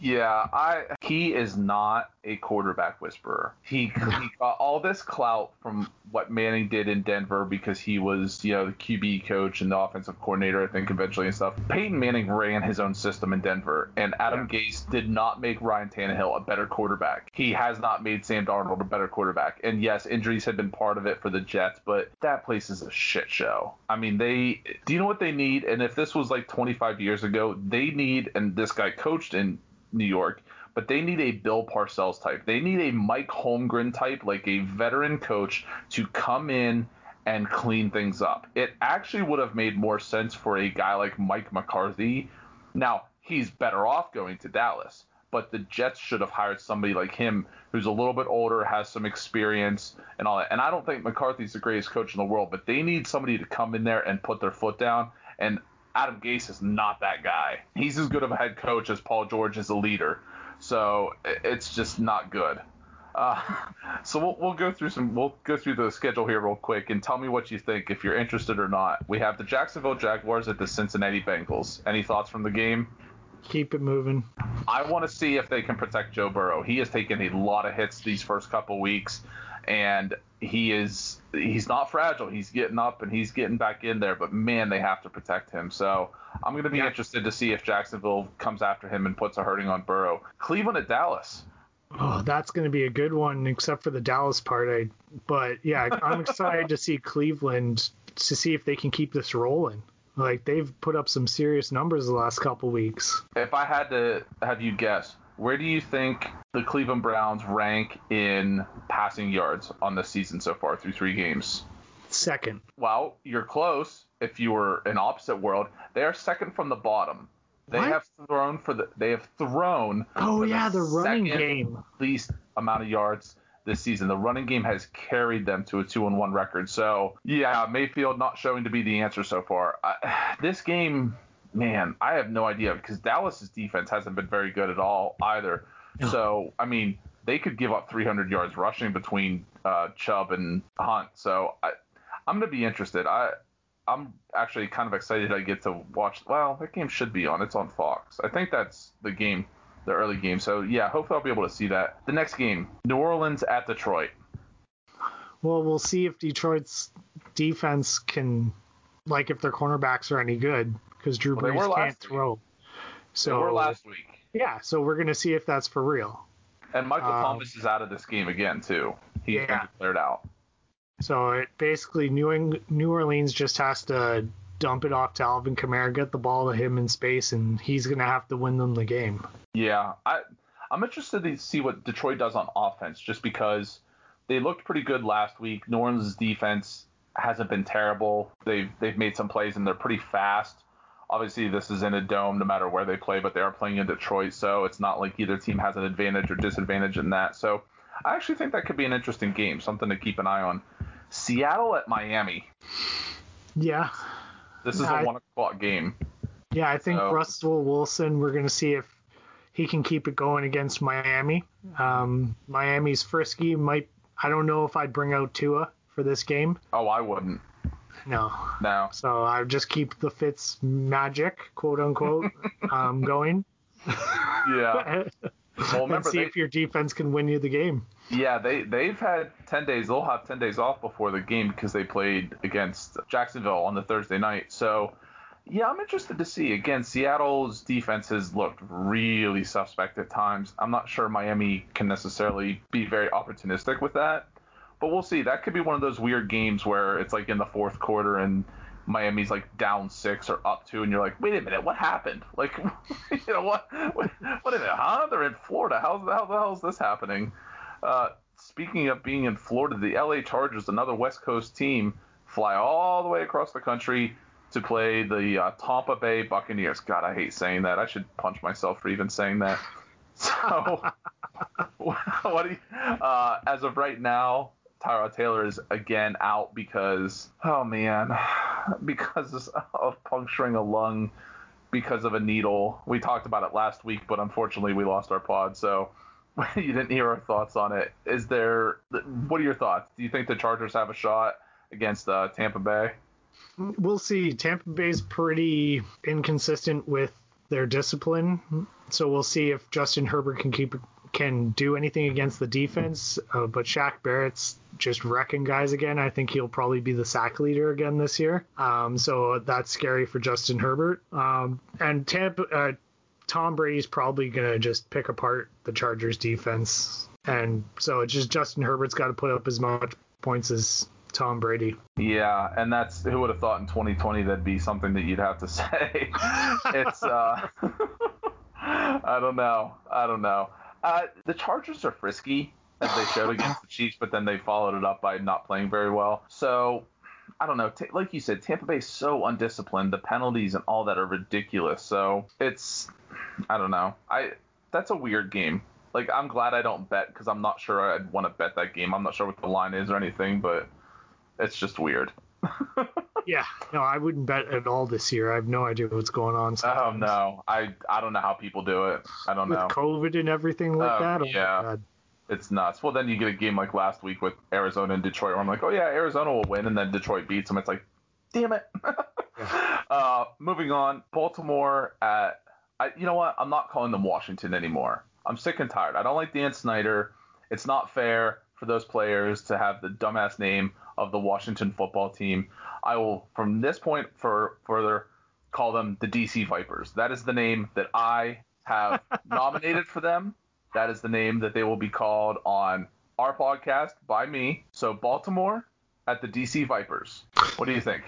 yeah, I he is not a quarterback whisperer. He, he got all this clout from what Manning did in Denver because he was, you know, the QB coach and the offensive coordinator, I think, eventually and stuff. Peyton Manning ran his own system in Denver, and Adam yeah. Gase did not make Ryan Tannehill a better quarterback. He has not made Sam Darnold a better quarterback. And yes, injuries have been part of it for the Jets, but that place is a shit show. I mean, they do you know what they need? And if this was like 25 years ago, they need, and this guy coached in New York but they need a Bill Parcells type. They need a Mike Holmgren type, like a veteran coach, to come in and clean things up. It actually would have made more sense for a guy like Mike McCarthy. Now, he's better off going to Dallas, but the Jets should have hired somebody like him who's a little bit older, has some experience and all that. And I don't think McCarthy's the greatest coach in the world, but they need somebody to come in there and put their foot down. And Adam Gase is not that guy. He's as good of a head coach as Paul George is a leader. So it's just not good. Uh, so we'll, we'll go through some we'll go through the schedule here real quick and tell me what you think if you're interested or not. We have the Jacksonville Jaguars at the Cincinnati Bengals. Any thoughts from the game? Keep it moving. I want to see if they can protect Joe Burrow. He has taken a lot of hits these first couple weeks, and he is he's not fragile. He's getting up and he's getting back in there, but man, they have to protect him. So I'm going to be yeah. interested to see if Jacksonville comes after him and puts a hurting on Burrow. Cleveland at Dallas. Oh, that's going to be a good one, except for the Dallas part. I, but yeah, I'm excited to see Cleveland to see if they can keep this rolling. Like they've put up some serious numbers the last couple weeks. If I had to have you guess, where do you think the Cleveland Browns rank in passing yards on the season so far through three games? Second. Well, you're close. If you were in opposite world, they are second from the bottom. They what? have thrown for the. They have thrown. Oh yeah, the, the running game. Least amount of yards this season. The running game has carried them to a two and one record. So yeah, Mayfield not showing to be the answer so far. I, this game, man, I have no idea because Dallas's defense hasn't been very good at all either. So I mean, they could give up 300 yards rushing between uh, Chubb and Hunt. So I, I'm gonna be interested. I I'm actually kind of excited I get to watch. Well, that game should be on. It's on Fox. I think that's the game, the early game. So yeah, hopefully I'll be able to see that. The next game, New Orleans at Detroit. Well, we'll see if Detroit's defense can, like, if their cornerbacks are any good, because Drew well, Brees can't throw. So they were last week. Yeah, so we're gonna see if that's for real. And Michael um, Thomas is out of this game again too. He's yeah. been declared out. So it basically New New Orleans just has to dump it off to Alvin Kamara, get the ball to him in space, and he's gonna have to win them the game. Yeah, I I'm interested to see what Detroit does on offense, just because they looked pretty good last week. New Orleans' defense hasn't been terrible. They've they've made some plays and they're pretty fast. Obviously, this is in a dome, no matter where they play, but they are playing in Detroit, so it's not like either team has an advantage or disadvantage in that. So I actually think that could be an interesting game, something to keep an eye on. Seattle at Miami. Yeah. This is I, a one o'clock game. Yeah, I think so. Russell Wilson. We're going to see if he can keep it going against Miami. Um, Miami's frisky. Might I don't know if I'd bring out Tua for this game. Oh, I wouldn't. No. No. So I just keep the Fitz magic, quote unquote, um, going. Yeah. Well, remember, and see they, if your defense can win you the game. Yeah, they they've had ten days. They'll have ten days off before the game because they played against Jacksonville on the Thursday night. So, yeah, I'm interested to see. Again, Seattle's defense has looked really suspect at times. I'm not sure Miami can necessarily be very opportunistic with that, but we'll see. That could be one of those weird games where it's like in the fourth quarter and Miami's like down six or up two, and you're like, wait a minute, what happened? Like, you know what? What, what huh? They're in Florida. How, how the hell is this happening? Uh, speaking of being in Florida, the LA Chargers, another West Coast team, fly all the way across the country to play the uh, Tampa Bay Buccaneers. God, I hate saying that. I should punch myself for even saying that. So, what do you, uh, as of right now, Tyrod Taylor is again out because, oh man, because of puncturing a lung because of a needle. We talked about it last week, but unfortunately we lost our pod, so you didn't hear our thoughts on it. Is there? What are your thoughts? Do you think the Chargers have a shot against uh, Tampa Bay? We'll see. Tampa Bay's pretty inconsistent with their discipline, so we'll see if Justin Herbert can keep can do anything against the defense. Uh, but Shaq Barrett's just wrecking guys again. I think he'll probably be the sack leader again this year. Um, so that's scary for Justin Herbert. Um, and Tampa, uh, Tom Brady's probably gonna just pick apart the Chargers defense. And so it's just Justin Herbert's got to put up as much points as Tom Brady. Yeah, and that's who would have thought in 2020 that'd be something that you'd have to say. it's uh I don't know. I don't know. Uh, the Chargers are frisky as they showed against the Chiefs, but then they followed it up by not playing very well. So I don't know. T- like you said, Tampa Bay is so undisciplined. The penalties and all that are ridiculous. So it's I don't know. I that's a weird game. Like I'm glad I don't bet because I'm not sure I'd want to bet that game. I'm not sure what the line is or anything, but it's just weird. yeah, no, I wouldn't bet at all this year. I have no idea what's going on. Sometimes. Oh no, I I don't know how people do it. I don't With know. COVID and everything like oh, that. Oh, yeah, it's nuts. Well, then you get a game like last week with Arizona and Detroit, where I'm like, oh yeah, Arizona will win, and then Detroit beats them. It's like, damn it. yeah. uh, moving on, Baltimore at. I, you know what? I'm not calling them Washington anymore. I'm sick and tired. I don't like Dan Snyder. It's not fair for those players to have the dumbass name of the Washington football team. I will, from this point for further, call them the DC Vipers. That is the name that I have nominated for them. That is the name that they will be called on our podcast by me. So Baltimore at the DC Vipers. What do you think?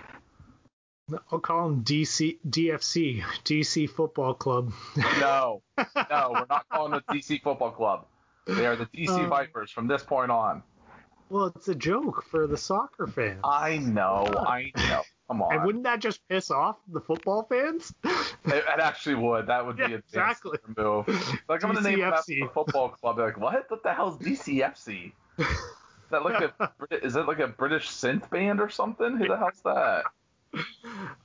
I'll call them DC DFC DC Football Club. no, no, we're not calling them the DC Football Club. They are the DC um, Vipers from this point on. Well, it's a joke for the soccer fans. I know, I know. Come on. And wouldn't that just piss off the football fans? It, it actually would. That would yeah, be a exactly move. Like I'm gonna name that the football club. They're like, what? What the hell is DCFC? Is that like a is that like a British synth band or something? Who the hell's that?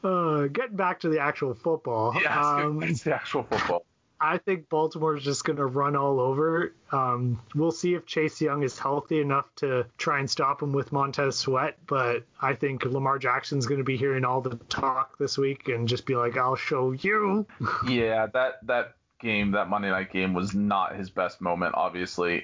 Uh, getting back to the actual football. Yeah, um, it's the actual football. I think Baltimore is just going to run all over. Um, we'll see if Chase Young is healthy enough to try and stop him with Montez Sweat, but I think Lamar Jackson's going to be hearing all the talk this week and just be like, "I'll show you." yeah, that that game, that Monday night game, was not his best moment. Obviously,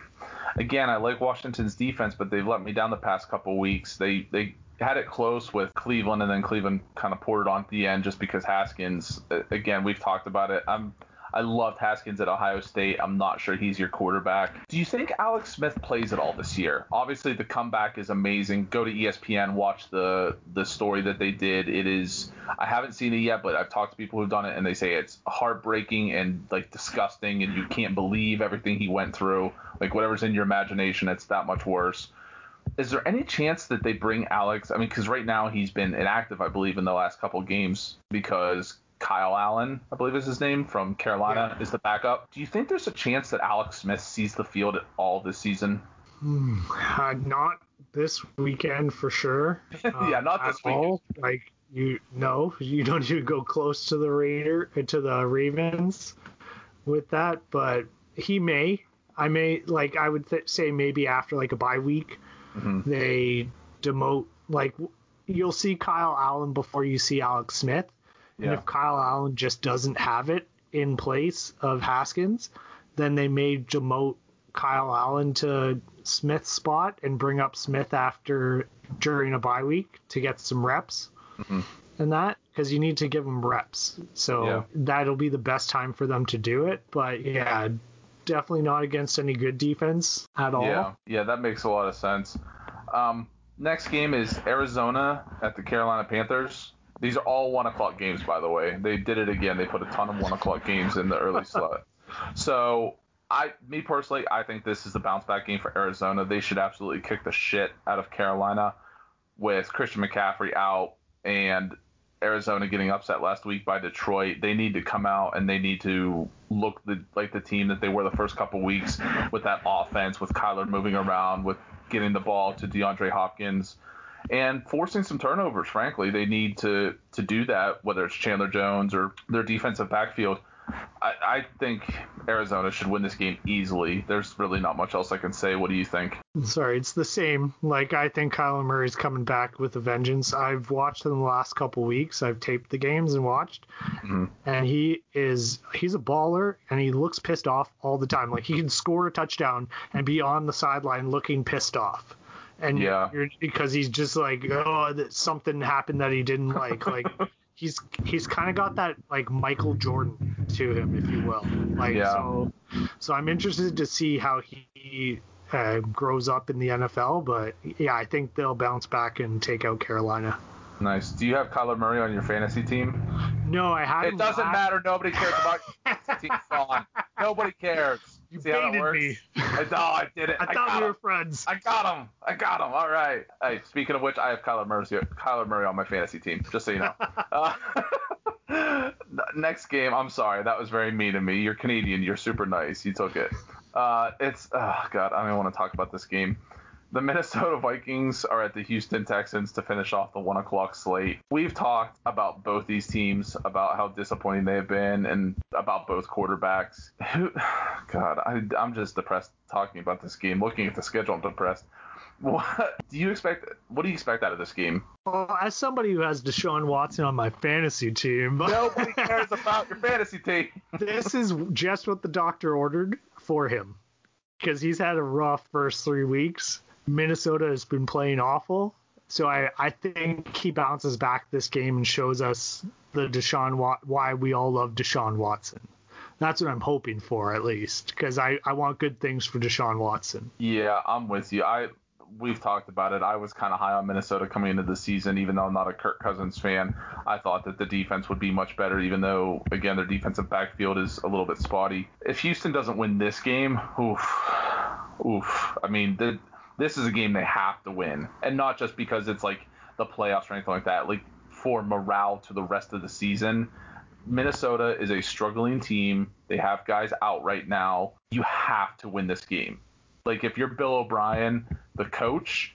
again, I like Washington's defense, but they've let me down the past couple weeks. They they had it close with Cleveland, and then Cleveland kind of poured it on at the end just because Haskins. Again, we've talked about it. I'm I loved Haskins at Ohio State. I'm not sure he's your quarterback. Do you think Alex Smith plays at all this year? Obviously, the comeback is amazing. Go to ESPN, watch the the story that they did. It is. I haven't seen it yet, but I've talked to people who've done it, and they say it's heartbreaking and like disgusting, and you can't believe everything he went through. Like whatever's in your imagination, it's that much worse is there any chance that they bring Alex? I mean, because right now he's been inactive, I believe, in the last couple games because Kyle Allen, I believe is his name, from Carolina, yeah. is the backup. Do you think there's a chance that Alex Smith sees the field at all this season? Hmm, uh, not this weekend for sure. yeah, not this weekend. All. Like you, no, you don't even go close to the Raider to the Ravens with that, but he may. I may like I would th- say maybe after like a bye week, mm-hmm. they demote like you'll see Kyle Allen before you see Alex Smith yeah. And if Kyle Allen just doesn't have it in place of Haskins, then they may demote Kyle Allen to Smith's spot and bring up Smith after during a bye week to get some reps mm-hmm. and that because you need to give them reps. So yeah. that'll be the best time for them to do it. But yeah, definitely not against any good defense at all. Yeah, yeah, that makes a lot of sense. Um, next game is Arizona at the Carolina Panthers. These are all one o'clock games, by the way. They did it again. They put a ton of one o'clock games in the early slot. So I, me personally, I think this is the bounce back game for Arizona. They should absolutely kick the shit out of Carolina with Christian McCaffrey out and Arizona getting upset last week by Detroit. They need to come out and they need to look the, like the team that they were the first couple weeks with that offense, with Kyler moving around, with getting the ball to DeAndre Hopkins and forcing some turnovers. Frankly, they need to to do that, whether it's Chandler Jones or their defensive backfield. I, I think Arizona should win this game easily. There's really not much else I can say. What do you think? Sorry, it's the same. Like I think Kyler Murray's coming back with a vengeance. I've watched him the last couple weeks. I've taped the games and watched, mm-hmm. and he is he's a baller, and he looks pissed off all the time. Like he can score a touchdown and be on the sideline looking pissed off and yeah, because he's just like oh that something happened that he didn't like like he's he's kind of got that like Michael Jordan to him if you will like yeah. so so I'm interested to see how he uh, grows up in the NFL but yeah I think they'll bounce back and take out Carolina. Nice. Do you have Kyler Murray on your fantasy team? No, I haven't. It doesn't matter. Nobody cares about your fantasy team, Nobody cares. You See baited me. I, no, I did it. I, I thought we were friends. I got him. I got him. All right. Hey, speaking of which, I have Kyler Murray, Kyler Murray on my fantasy team, just so you know. uh, next game, I'm sorry, that was very mean of me. You're Canadian, you're super nice. You took it. Uh, it's oh god, I don't want to talk about this game. The Minnesota Vikings are at the Houston Texans to finish off the one o'clock slate. We've talked about both these teams, about how disappointing they have been, and about both quarterbacks. God, I, I'm just depressed talking about this game. Looking at the schedule, I'm depressed. What do you expect? What do you expect out of this game? Well, as somebody who has Deshaun Watson on my fantasy team, nobody cares about your fantasy team. this is just what the doctor ordered for him because he's had a rough first three weeks. Minnesota has been playing awful. So I, I think he bounces back this game and shows us the Deshaun why we all love Deshaun Watson. That's what I'm hoping for at least because I, I want good things for Deshaun Watson. Yeah, I'm with you. I we've talked about it. I was kind of high on Minnesota coming into the season, even though I'm not a Kirk Cousins fan. I thought that the defense would be much better, even though again their defensive backfield is a little bit spotty. If Houston doesn't win this game, oof, oof. I mean, the, this is a game they have to win, and not just because it's like the playoffs or anything like that. Like for morale to the rest of the season. Minnesota is a struggling team. They have guys out right now. You have to win this game. Like if you're Bill O'Brien, the coach,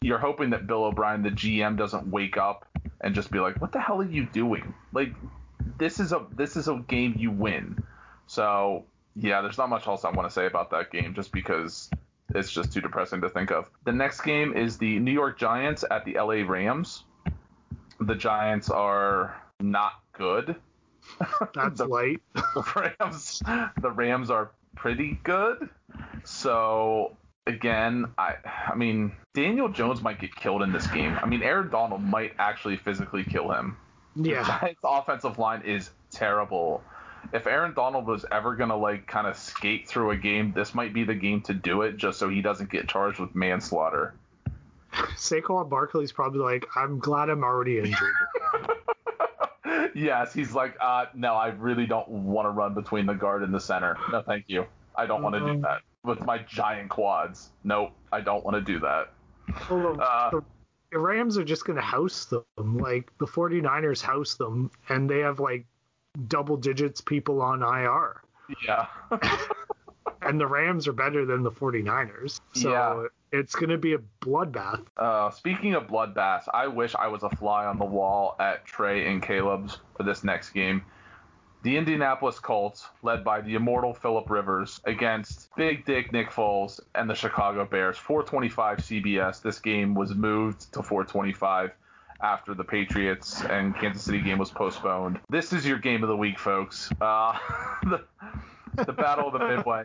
you're hoping that Bill O'Brien, the GM, doesn't wake up and just be like, "What the hell are you doing?" Like this is a this is a game you win. So yeah, there's not much else I want to say about that game, just because it's just too depressing to think of. The next game is the New York Giants at the LA Rams. The Giants are not good. That's the, light. the Rams, the Rams are pretty good. So again, I I mean Daniel Jones might get killed in this game. I mean Aaron Donald might actually physically kill him. Yeah. The Giants offensive line is terrible. If Aaron Donald was ever gonna like kind of skate through a game, this might be the game to do it, just so he doesn't get charged with manslaughter. Saquon Barkley's probably like, I'm glad I'm already injured. yes, he's like, uh, no, I really don't want to run between the guard and the center. No, thank you. I don't want to do mm-hmm. that with my giant quads. Nope, I don't want to do that. Well, uh, the Rams are just going to house them. Like the 49ers house them, and they have like double digits people on IR. Yeah. and the Rams are better than the 49ers. So yeah. it's going to be a bloodbath. Uh, speaking of bloodbaths, I wish I was a fly on the wall at Trey and Caleb's for this next game the Indianapolis Colts, led by the immortal Philip Rivers, against Big Dick Nick Foles and the Chicago Bears. 425 CBS. This game was moved to 425 after the Patriots and Kansas City game was postponed. This is your game of the week, folks. Uh, the, the Battle of the Midway.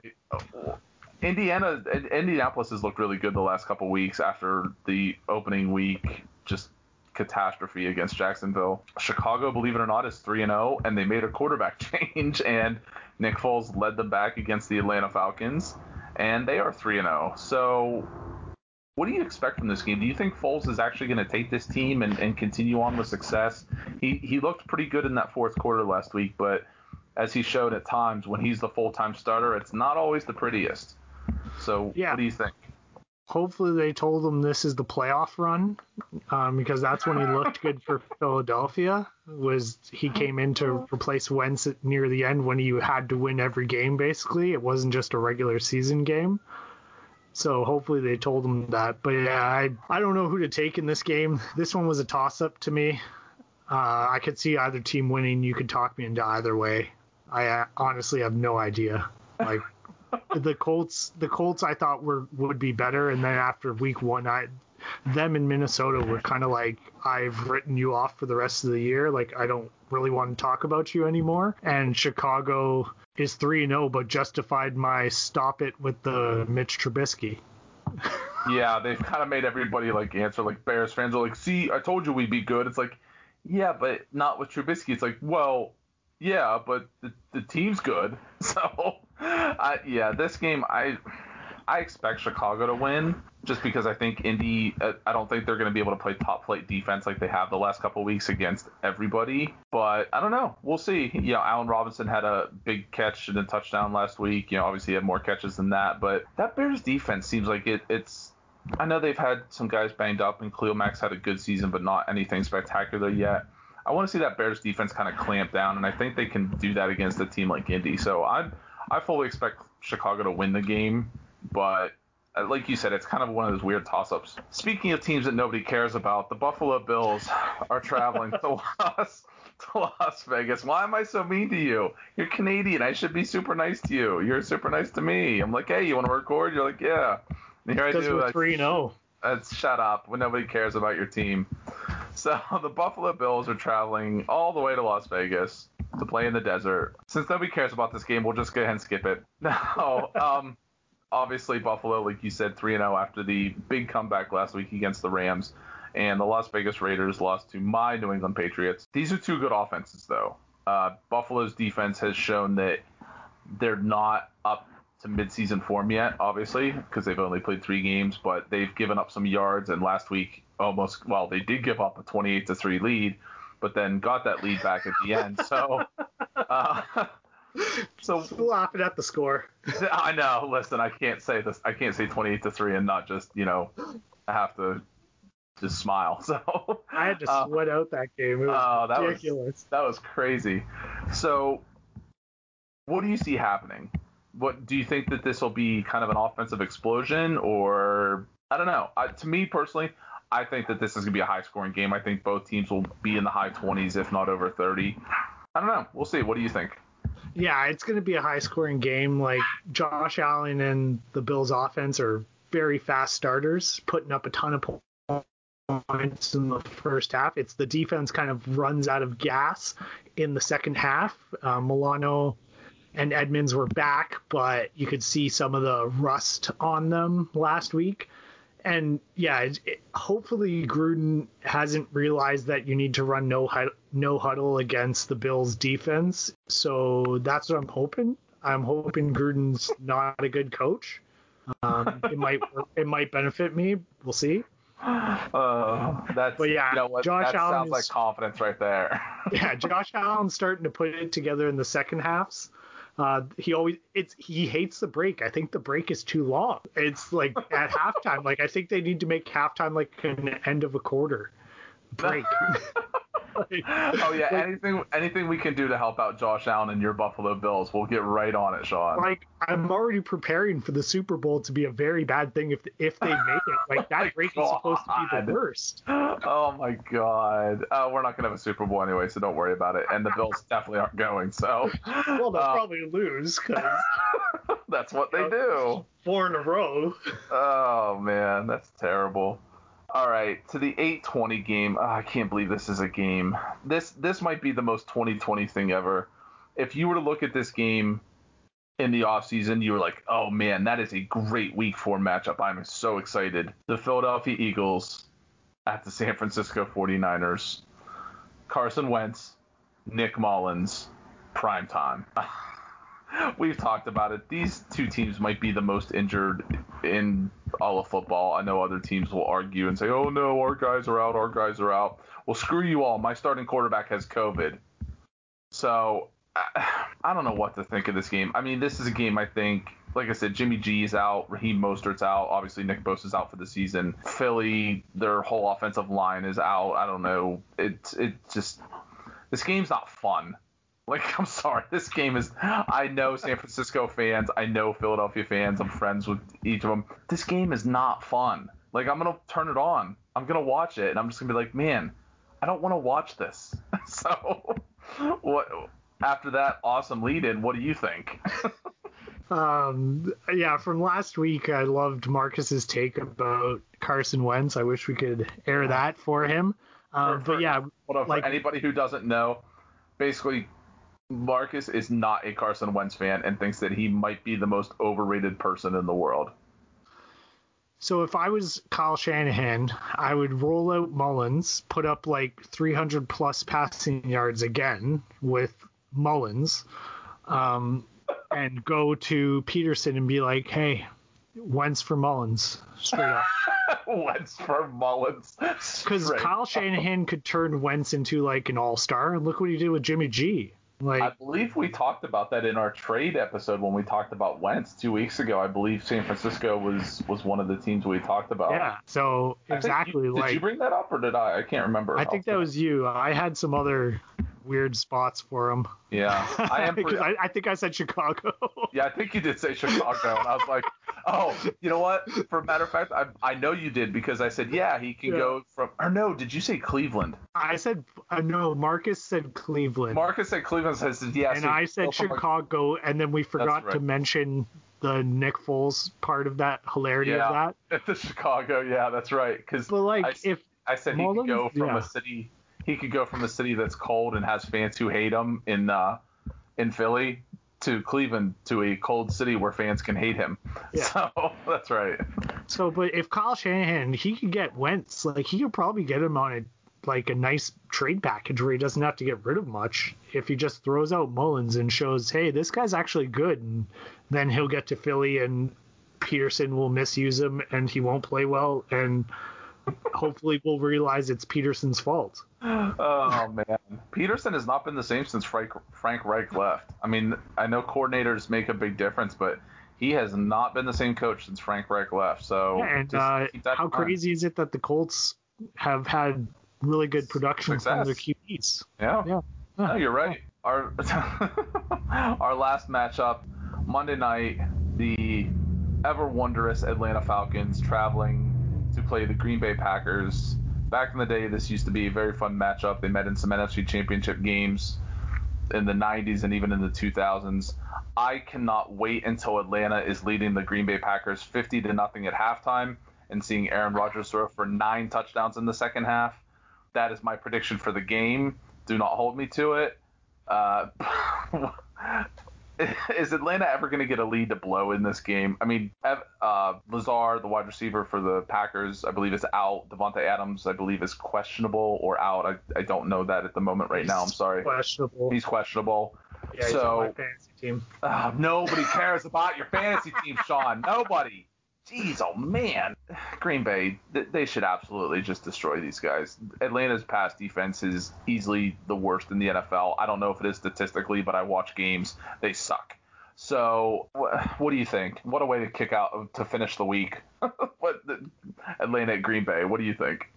Indiana, Indianapolis has looked really good the last couple weeks after the opening week. Just catastrophe against Jacksonville. Chicago, believe it or not, is 3 and 0, and they made a quarterback change, and Nick Foles led them back against the Atlanta Falcons, and they are 3 and 0. So, what do you expect from this game? Do you think Foles is actually going to take this team and, and continue on with success? He he looked pretty good in that fourth quarter last week, but as he showed at times when he's the full time starter, it's not always the prettiest. So, yeah. what do you think? hopefully they told him this is the playoff run um, because that's when he looked good for Philadelphia was he came in to replace Wentz near the end when he had to win every game basically it wasn't just a regular season game so hopefully they told him that. But yeah I, I don't know who to take in this game. This one was a toss up to me. Uh, I could see either team winning. You could talk me into either way. I uh, honestly have no idea. Like the Colts, the Colts, I thought were would be better, and then after Week One, I them in Minnesota were kind of like I've written you off for the rest of the year. Like I don't really want to talk about you anymore. And Chicago is three and zero, oh, but justified my stop it with the Mitch Trubisky. yeah, they've kind of made everybody like answer. Like Bears fans are like, "See, I told you we'd be good." It's like, yeah, but not with Trubisky. It's like, well, yeah, but the, the team's good. So, I, yeah, this game I I expect Chicago to win just because I think Indy uh, I don't think they're going to be able to play top flight defense like they have the last couple weeks against everybody. But I don't know. We'll see. You know, Allen Robinson had a big catch and a touchdown last week. You know, obviously he had more catches than that, but that Bears defense seems like it it's I know they've had some guys banged up and Khalil Mack's had a good season, but not anything spectacular yet. I want to see that Bears defense kind of clamp down, and I think they can do that against a team like Indy. So I I fully expect Chicago to win the game, but uh, like you said, it's kind of one of those weird toss-ups. Speaking of teams that nobody cares about, the Buffalo Bills are traveling to Las to Las Vegas. Why am I so mean to you? You're Canadian. I should be super nice to you. You're super nice to me. I'm like, hey, you want to record? You're like, yeah. And here I do. We're three zero. Let's shut up when nobody cares about your team. So the Buffalo Bills are traveling all the way to Las Vegas to play in the desert. Since nobody cares about this game, we'll just go ahead and skip it. No, um, obviously Buffalo, like you said, three and zero oh after the big comeback last week against the Rams, and the Las Vegas Raiders lost to my New England Patriots. These are two good offenses, though. Uh, Buffalo's defense has shown that they're not up to midseason form yet, obviously, because they've only played three games, but they've given up some yards. And last week, almost, well, they did give up a 28 to 3 lead, but then got that lead back at the end. So, uh, so laughing at the score. I know. Listen, I can't say this. I can't say 28 to 3 and not just, you know, have to just smile. So I had to uh, sweat out that game. It was uh, that ridiculous. Was, that was crazy. So, what do you see happening? what do you think that this will be kind of an offensive explosion or I don't know. Uh, to me personally, I think that this is going to be a high scoring game. I think both teams will be in the high 20s, if not over 30. I don't know. We'll see. What do you think? Yeah, it's going to be a high scoring game. Like Josh Allen and the Bills offense are very fast starters, putting up a ton of points in the first half. It's the defense kind of runs out of gas in the second half. Uh, Milano and Edmunds were back, but you could see some of the rust on them last week. And yeah, it, it, hopefully Gruden hasn't realized that you need to run no no huddle against the Bills defense. So that's what I'm hoping. I'm hoping Gruden's not a good coach. Um, it might it might benefit me. We'll see. Uh, that's but yeah, you know what, Josh that Allen sounds is, like confidence right there. yeah, Josh Allen's starting to put it together in the second halves. Uh, he always it's he hates the break. I think the break is too long. It's like at halftime. Like I think they need to make halftime like an end of a quarter break. like, oh yeah, like, anything anything we can do to help out Josh Allen and your Buffalo Bills, we'll get right on it, Sean. Like I'm already preparing for the Super Bowl to be a very bad thing if if they make it. Like that oh break is supposed to be the worst. Oh my god. Uh, we're not gonna have a Super Bowl anyway, so don't worry about it. And the Bills definitely aren't going. So well, they'll uh, probably lose because that's what they do. Four in a row. Oh man, that's terrible. All right, to the 820 game. Oh, I can't believe this is a game. This this might be the most 2020 thing ever. If you were to look at this game in the offseason, you were like, "Oh man, that is a great week 4 matchup. I'm so excited." The Philadelphia Eagles at the San Francisco 49ers. Carson Wentz, Nick Mullens, prime time. Ah, We've talked about it. These two teams might be the most injured in all of football. I know other teams will argue and say, "Oh no, our guys are out, our guys are out." Well, screw you all. My starting quarterback has COVID. So I don't know what to think of this game. I mean, this is a game I think, like I said, Jimmy G is out, Raheem Mostert's out, obviously Nick Bosa's out for the season. Philly, their whole offensive line is out. I don't know. It's it just this game's not fun. Like, I'm sorry, this game is. I know San Francisco fans, I know Philadelphia fans, I'm friends with each of them. This game is not fun. Like, I'm gonna turn it on, I'm gonna watch it, and I'm just gonna be like, man, I don't want to watch this. so, what? After that awesome lead-in, what do you think? um, yeah, from last week, I loved Marcus's take about Carson Wentz. I wish we could air that for him. Um, for, but yeah, like, for anybody who doesn't know, basically Marcus is not a Carson Wentz fan and thinks that he might be the most overrated person in the world. So if I was Kyle Shanahan, I would roll out Mullens, put up like 300 plus passing yards again with Mullens, um, and go to Pederson and be like, "Hey, Wentz for Mullens, straight up." Wentz for Mullens. Because Kyle Shanahan could turn Wentz into like an all star. Look what he did with Jimmy G Like I believe we talked about that in our trade episode when we talked about Wentz two weeks ago. I believe San Francisco was was one of the teams we talked about. yeah, so exactly You, did like you bring that up or did I? I can't remember. I think that was you. I had some other weird spots for him. Yeah, I am. Pretty, I, I think I said Chicago. yeah, I think you did say Chicago, and I was like, oh, you know what? For a matter of fact, I, I know you did because I said, yeah, he can Yeah. go from. Or no, did you say Cleveland? I said uh, no. Marcus said Cleveland, Marcus said Cleveland says yeah. and so I said Chicago, and then we forgot to mention the Nick Foles part of that hilarity Yeah. of that. At the Chicago, yeah, that's right. Because But like, I if I said Mullens- he could go from yeah. a city. He could go from a city that's cold and has fans who hate him in uh, in Philly to Cleveland to a cold city where fans can hate him. Yeah. So that's right. so, but if Kyle Shanahan, he could get Wentz, like he could probably get him on a like a nice trade package where he doesn't have to get rid of much if he just throws out Mullens and shows, hey, this guy's actually good, and then he'll get to Philly and Pederson will misuse him and he won't play well and hopefully we'll realize it's Pederson's fault. Oh man, Pederson has not been the same since Frank Frank Reich left. I mean, I know coordinators make a big difference, but he has not been the same coach since Frank Reich left. So Yeah, and uh, how crazy is it that the Colts have had really good production from their QBs? Yeah. Yeah. No, you're right. Our our last matchup, Monday night, the ever wondrous Atlanta Falcons traveling to play the Green Bay Packers. Back in the day, this used to be a very fun matchup. They met in some NFC Championship games in the 90s and even in the 2000s. I cannot wait until Atlanta is leading the Green Bay Packers 50 to nothing at halftime and seeing Aaron Rodgers throw for nine touchdowns in the second half. That is my prediction for the game. Do not hold me to it. Uh, is Atlanta ever going to get a lead to blow in this game? I mean, uh, Lazard, the wide receiver for the Packers, I believe is out. Davante Adams, I believe, is questionable or out. I, I don't know that at the moment right now. I'm sorry. Questionable. He's questionable. yeah, he's so- on my fantasy team. Uh, nobody cares about your fantasy team, Sean. Nobody. Jeez, oh man. Green Bay, they should absolutely just destroy these guys. Atlanta's pass defense is easily the worst in the NFL. I don't know if it is statistically, but I watch games. They suck. So, what do you think? What a way to kick out to finish the week. what Atlanta at Green Bay? What do you think?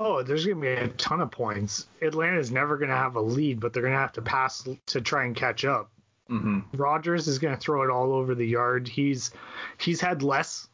Oh, there's going to be a ton of points. Atlanta's never going to have a lead, but they're going to have to pass to try and catch up. hmm Rodgers is going to throw it all over the yard. He's he's had less.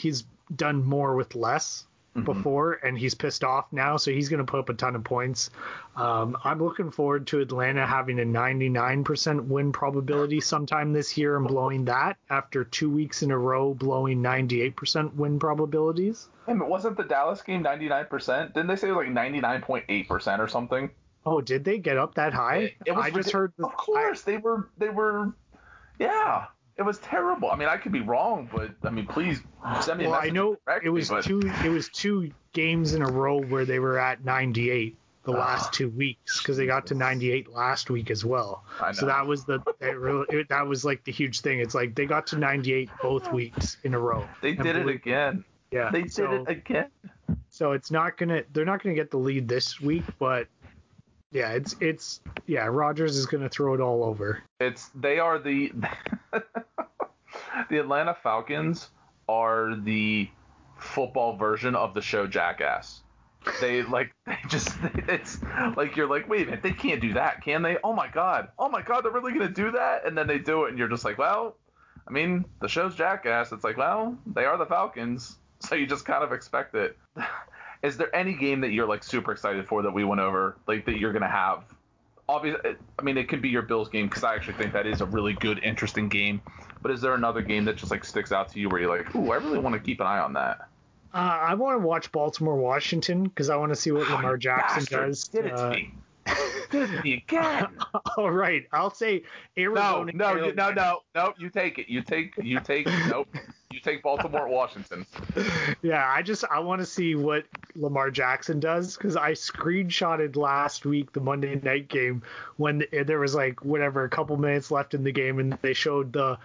He's done more with less before, and he's pissed off now, so he's going to put up a ton of points. Um, I'm looking forward to Atlanta having a 99% win probability sometime this year and blowing that after two weeks in a row blowing 98% win probabilities. But wasn't the Dallas game 99%? Didn't they say it was like 99.8% or something? Oh, did they get up that high? It was I just heard. Of course, they were. They were. Yeah, it was terrible. I mean, I could be wrong, but I mean, please send me a Well. I know it was but- two. It was two games in a row where they were at 98 the last Ah, two weeks because they got to 98 last week as well. I So that was the that, really, it, that was like the huge thing. It's like they got to 98 both weeks in a row. They did it again. Yeah, They did so, it again. so it's not gonna. They're not gonna get the lead this week, but yeah, it's it's yeah. Rodgers is gonna throw it all over. It's they are the the Atlanta Falcons are the football version of the show Jackass. They like they just it's like you're like wait a minute they can't do that can they? Oh my god oh my god they're really gonna do that and then they do it and you're just like well I mean the show's Jackass it's like well they are the Falcons so you just kind of expect it. Is there any game that you're like super excited for that we went over like that you're gonna have obviously, I mean, it could be your Bills game because I actually think that is a really good, interesting game. But is there another game that just like sticks out to you where you're like, ooh, I really want to keep an eye on that? Uh, I want to watch Baltimore Washington because I want to see what Lamar Jackson Bastard, does. Did it to Uh, me. Did it to me again. all right, I'll say No, Arizona. no, you, no, Carolina. no, no. You take it. You take, you take. nope. You take Baltimore, Washington. Yeah, I just I want to see what Lamar Jackson does because I screenshotted last week the Monday night game when there was like whatever a couple minutes left in the game and they showed the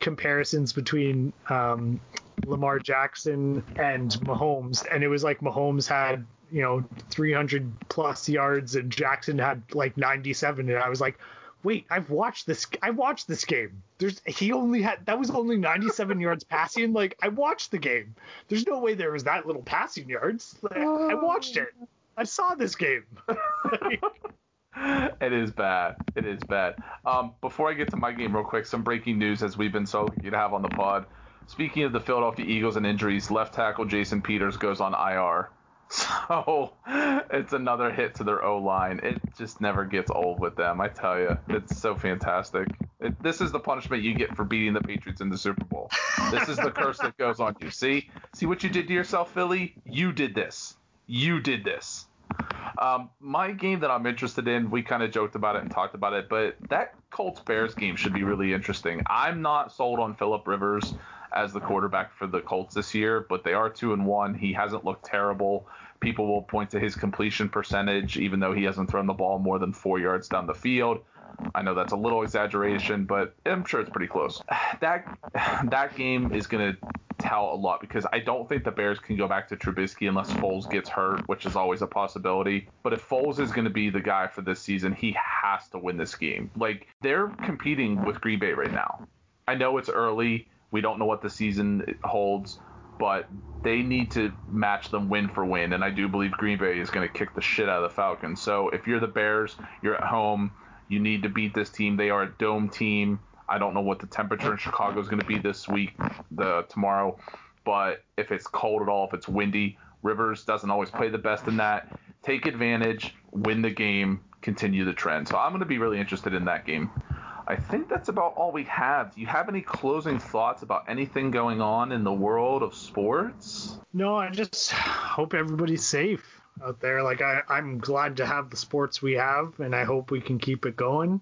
comparisons between um, Lamar Jackson and Mahomes and it was like Mahomes had you know 300 plus yards and Jackson had like 97 and I was like wait, I've watched this. I watched this game. There's he only had that was only 97 yards passing. Like I watched the game. There's no way there was that little passing yards. Like, I watched it. I saw this game. it is bad. It is bad. Um, before I get to my game, real quick, some breaking news as we've been so lucky to have on the pod. Speaking of the Philadelphia Eagles and injuries, left tackle Jason Peters goes on IR. So it's another hit to their O line. It just never gets old with them. I tell you, it's so fantastic. It, this is the punishment you get for beating the Patriots in the Super Bowl. This is the curse that goes on you. See, see what you did to yourself, Philly. You did this. You did this. Um, my game that I'm interested in, we kind of joked about it and talked about it, but that Colts Bears game should be really interesting. I'm not sold on Philip Rivers as the quarterback for the Colts this year, but they are two and one. He hasn't looked terrible. People will point to his completion percentage, even though he hasn't thrown the ball more than four yards down the field. I know that's a little exaggeration, but I'm sure it's pretty close. That that game is going to tell a lot because I don't think the Bears can go back to Trubisky unless Foles gets hurt, which is always a possibility. But if Foles is going to be the guy for this season, he has to win this game. Like they're competing with Green Bay right now. I know it's early. We don't know what the season holds, but they need to match them win for win. And I do believe Green Bay is going to kick the shit out of the Falcons. So if you're the Bears, you're at home. You need to beat this team. They are a dome team. I don't know what the temperature in Chicago is going to be this week, the tomorrow, but if it's cold at all, if it's windy, Rivers doesn't always play the best in that. Take advantage, win the game, continue the trend. So I'm going to be really interested in that game. I think that's about all we have. Do you have any closing thoughts about anything going on in the world of sports? No, I just hope everybody's safe out there. Like I, I'm glad to have the sports we have, and I hope we can keep it going.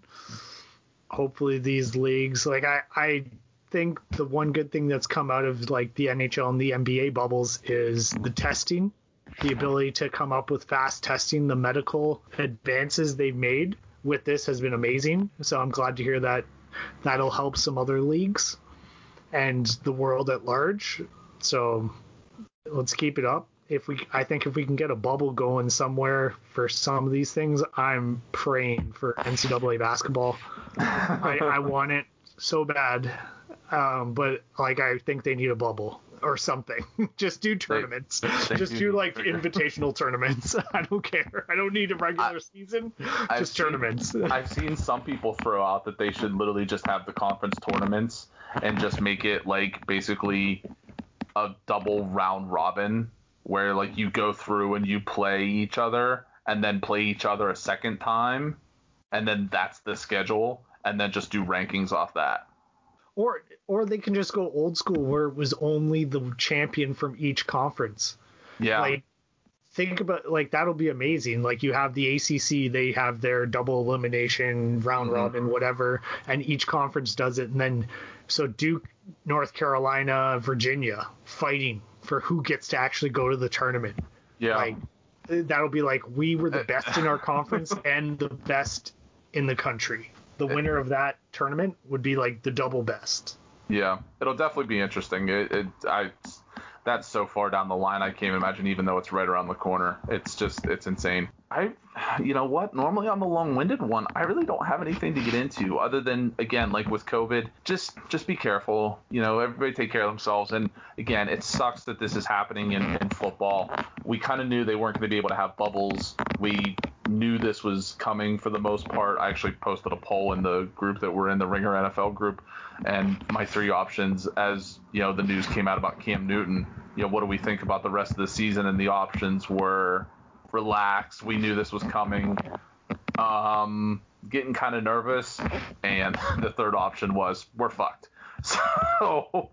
Hopefully, these leagues, like I, I think the one good thing that's come out of like the NHL and the NBA bubbles is the testing, the ability to come up with fast testing, the medical advances they've made with this has been amazing. So I'm glad to hear that that'll help some other leagues and the world at large. So let's keep it up. If we, I think if we can get a bubble going somewhere for some of these things, I'm praying for NCAA basketball. I, I want it so bad, um, but like I think they need a bubble or something. just do tournaments. They, they just do, do like invitational tournaments. I don't care. I don't need a regular I, season. I've just seen, tournaments. I've seen some people throw out that they should literally just have the conference tournaments and just make it like basically a double round robin where like you go through and you play each other and then play each other a second time and then that's the schedule and then just do rankings off that or or they can just go old school where it was only the champion from each conference. Yeah. Like think about like that'll be amazing. Like you have the ACC, they have their double elimination, round mm-hmm. robin, whatever, and each conference does it. And then so Duke, North Carolina, Virginia fighting for who gets to actually go to the tournament. Yeah. Like that'll be like we were the best in our conference and the best in the country the eh. winner of that tournament would be like the double best. Yeah, it'll definitely be interesting. It, it I that's so far down the line I can't imagine even though it's right around the corner. It's just it's insane. I you know what? Normally on the long-winded one, I really don't have anything to get into other than again like with COVID, just just be careful. You know, everybody take care of themselves and again, it sucks that this is happening in, in football. We kind of knew they weren't going to be able to have bubbles. We knew this was coming for the most part. I actually posted a poll in the group that we're in, the Ringer NFL group, and my three options as you know the news came out about Cam Newton. You know, what do we think about the rest of the season? And the options were relax. We knew this was coming. Um, getting kind of nervous, and the third option was we're fucked. So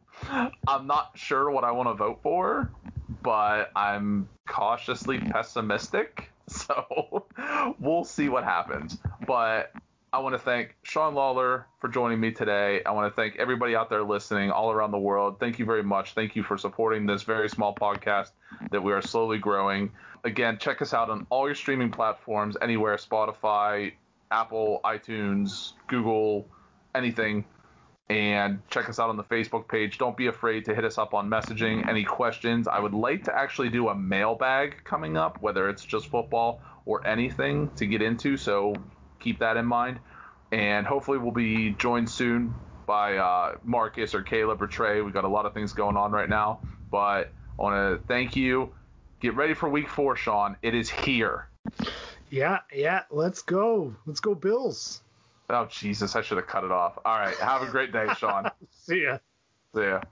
I'm not sure what I want to vote for, but I'm cautiously pessimistic. So we'll see what happens. But I want to thank Sean Lawler for joining me today. I want to thank everybody out there listening all around the world. Thank you very much. Thank you for supporting this very small podcast that we are slowly growing. Again, check us out on all your streaming platforms, anywhere Spotify, Apple, iTunes, Google, anything and check us out on the Facebook page. Don't be afraid to hit us up on messaging. Any questions? I would like to actually do a mailbag coming up, whether it's just football or anything to get into. So keep that in mind. and hopefully we'll be joined soon by uh, Marcus or Caleb or Trey. We've got a lot of things going on right now, but I want to thank you. Get ready for week four, Sean. It is here. Yeah, yeah. Let's go. Let's go, Bills. Oh Jesus, I should have cut it off. All right. Have a great day, Sean. See ya. See ya.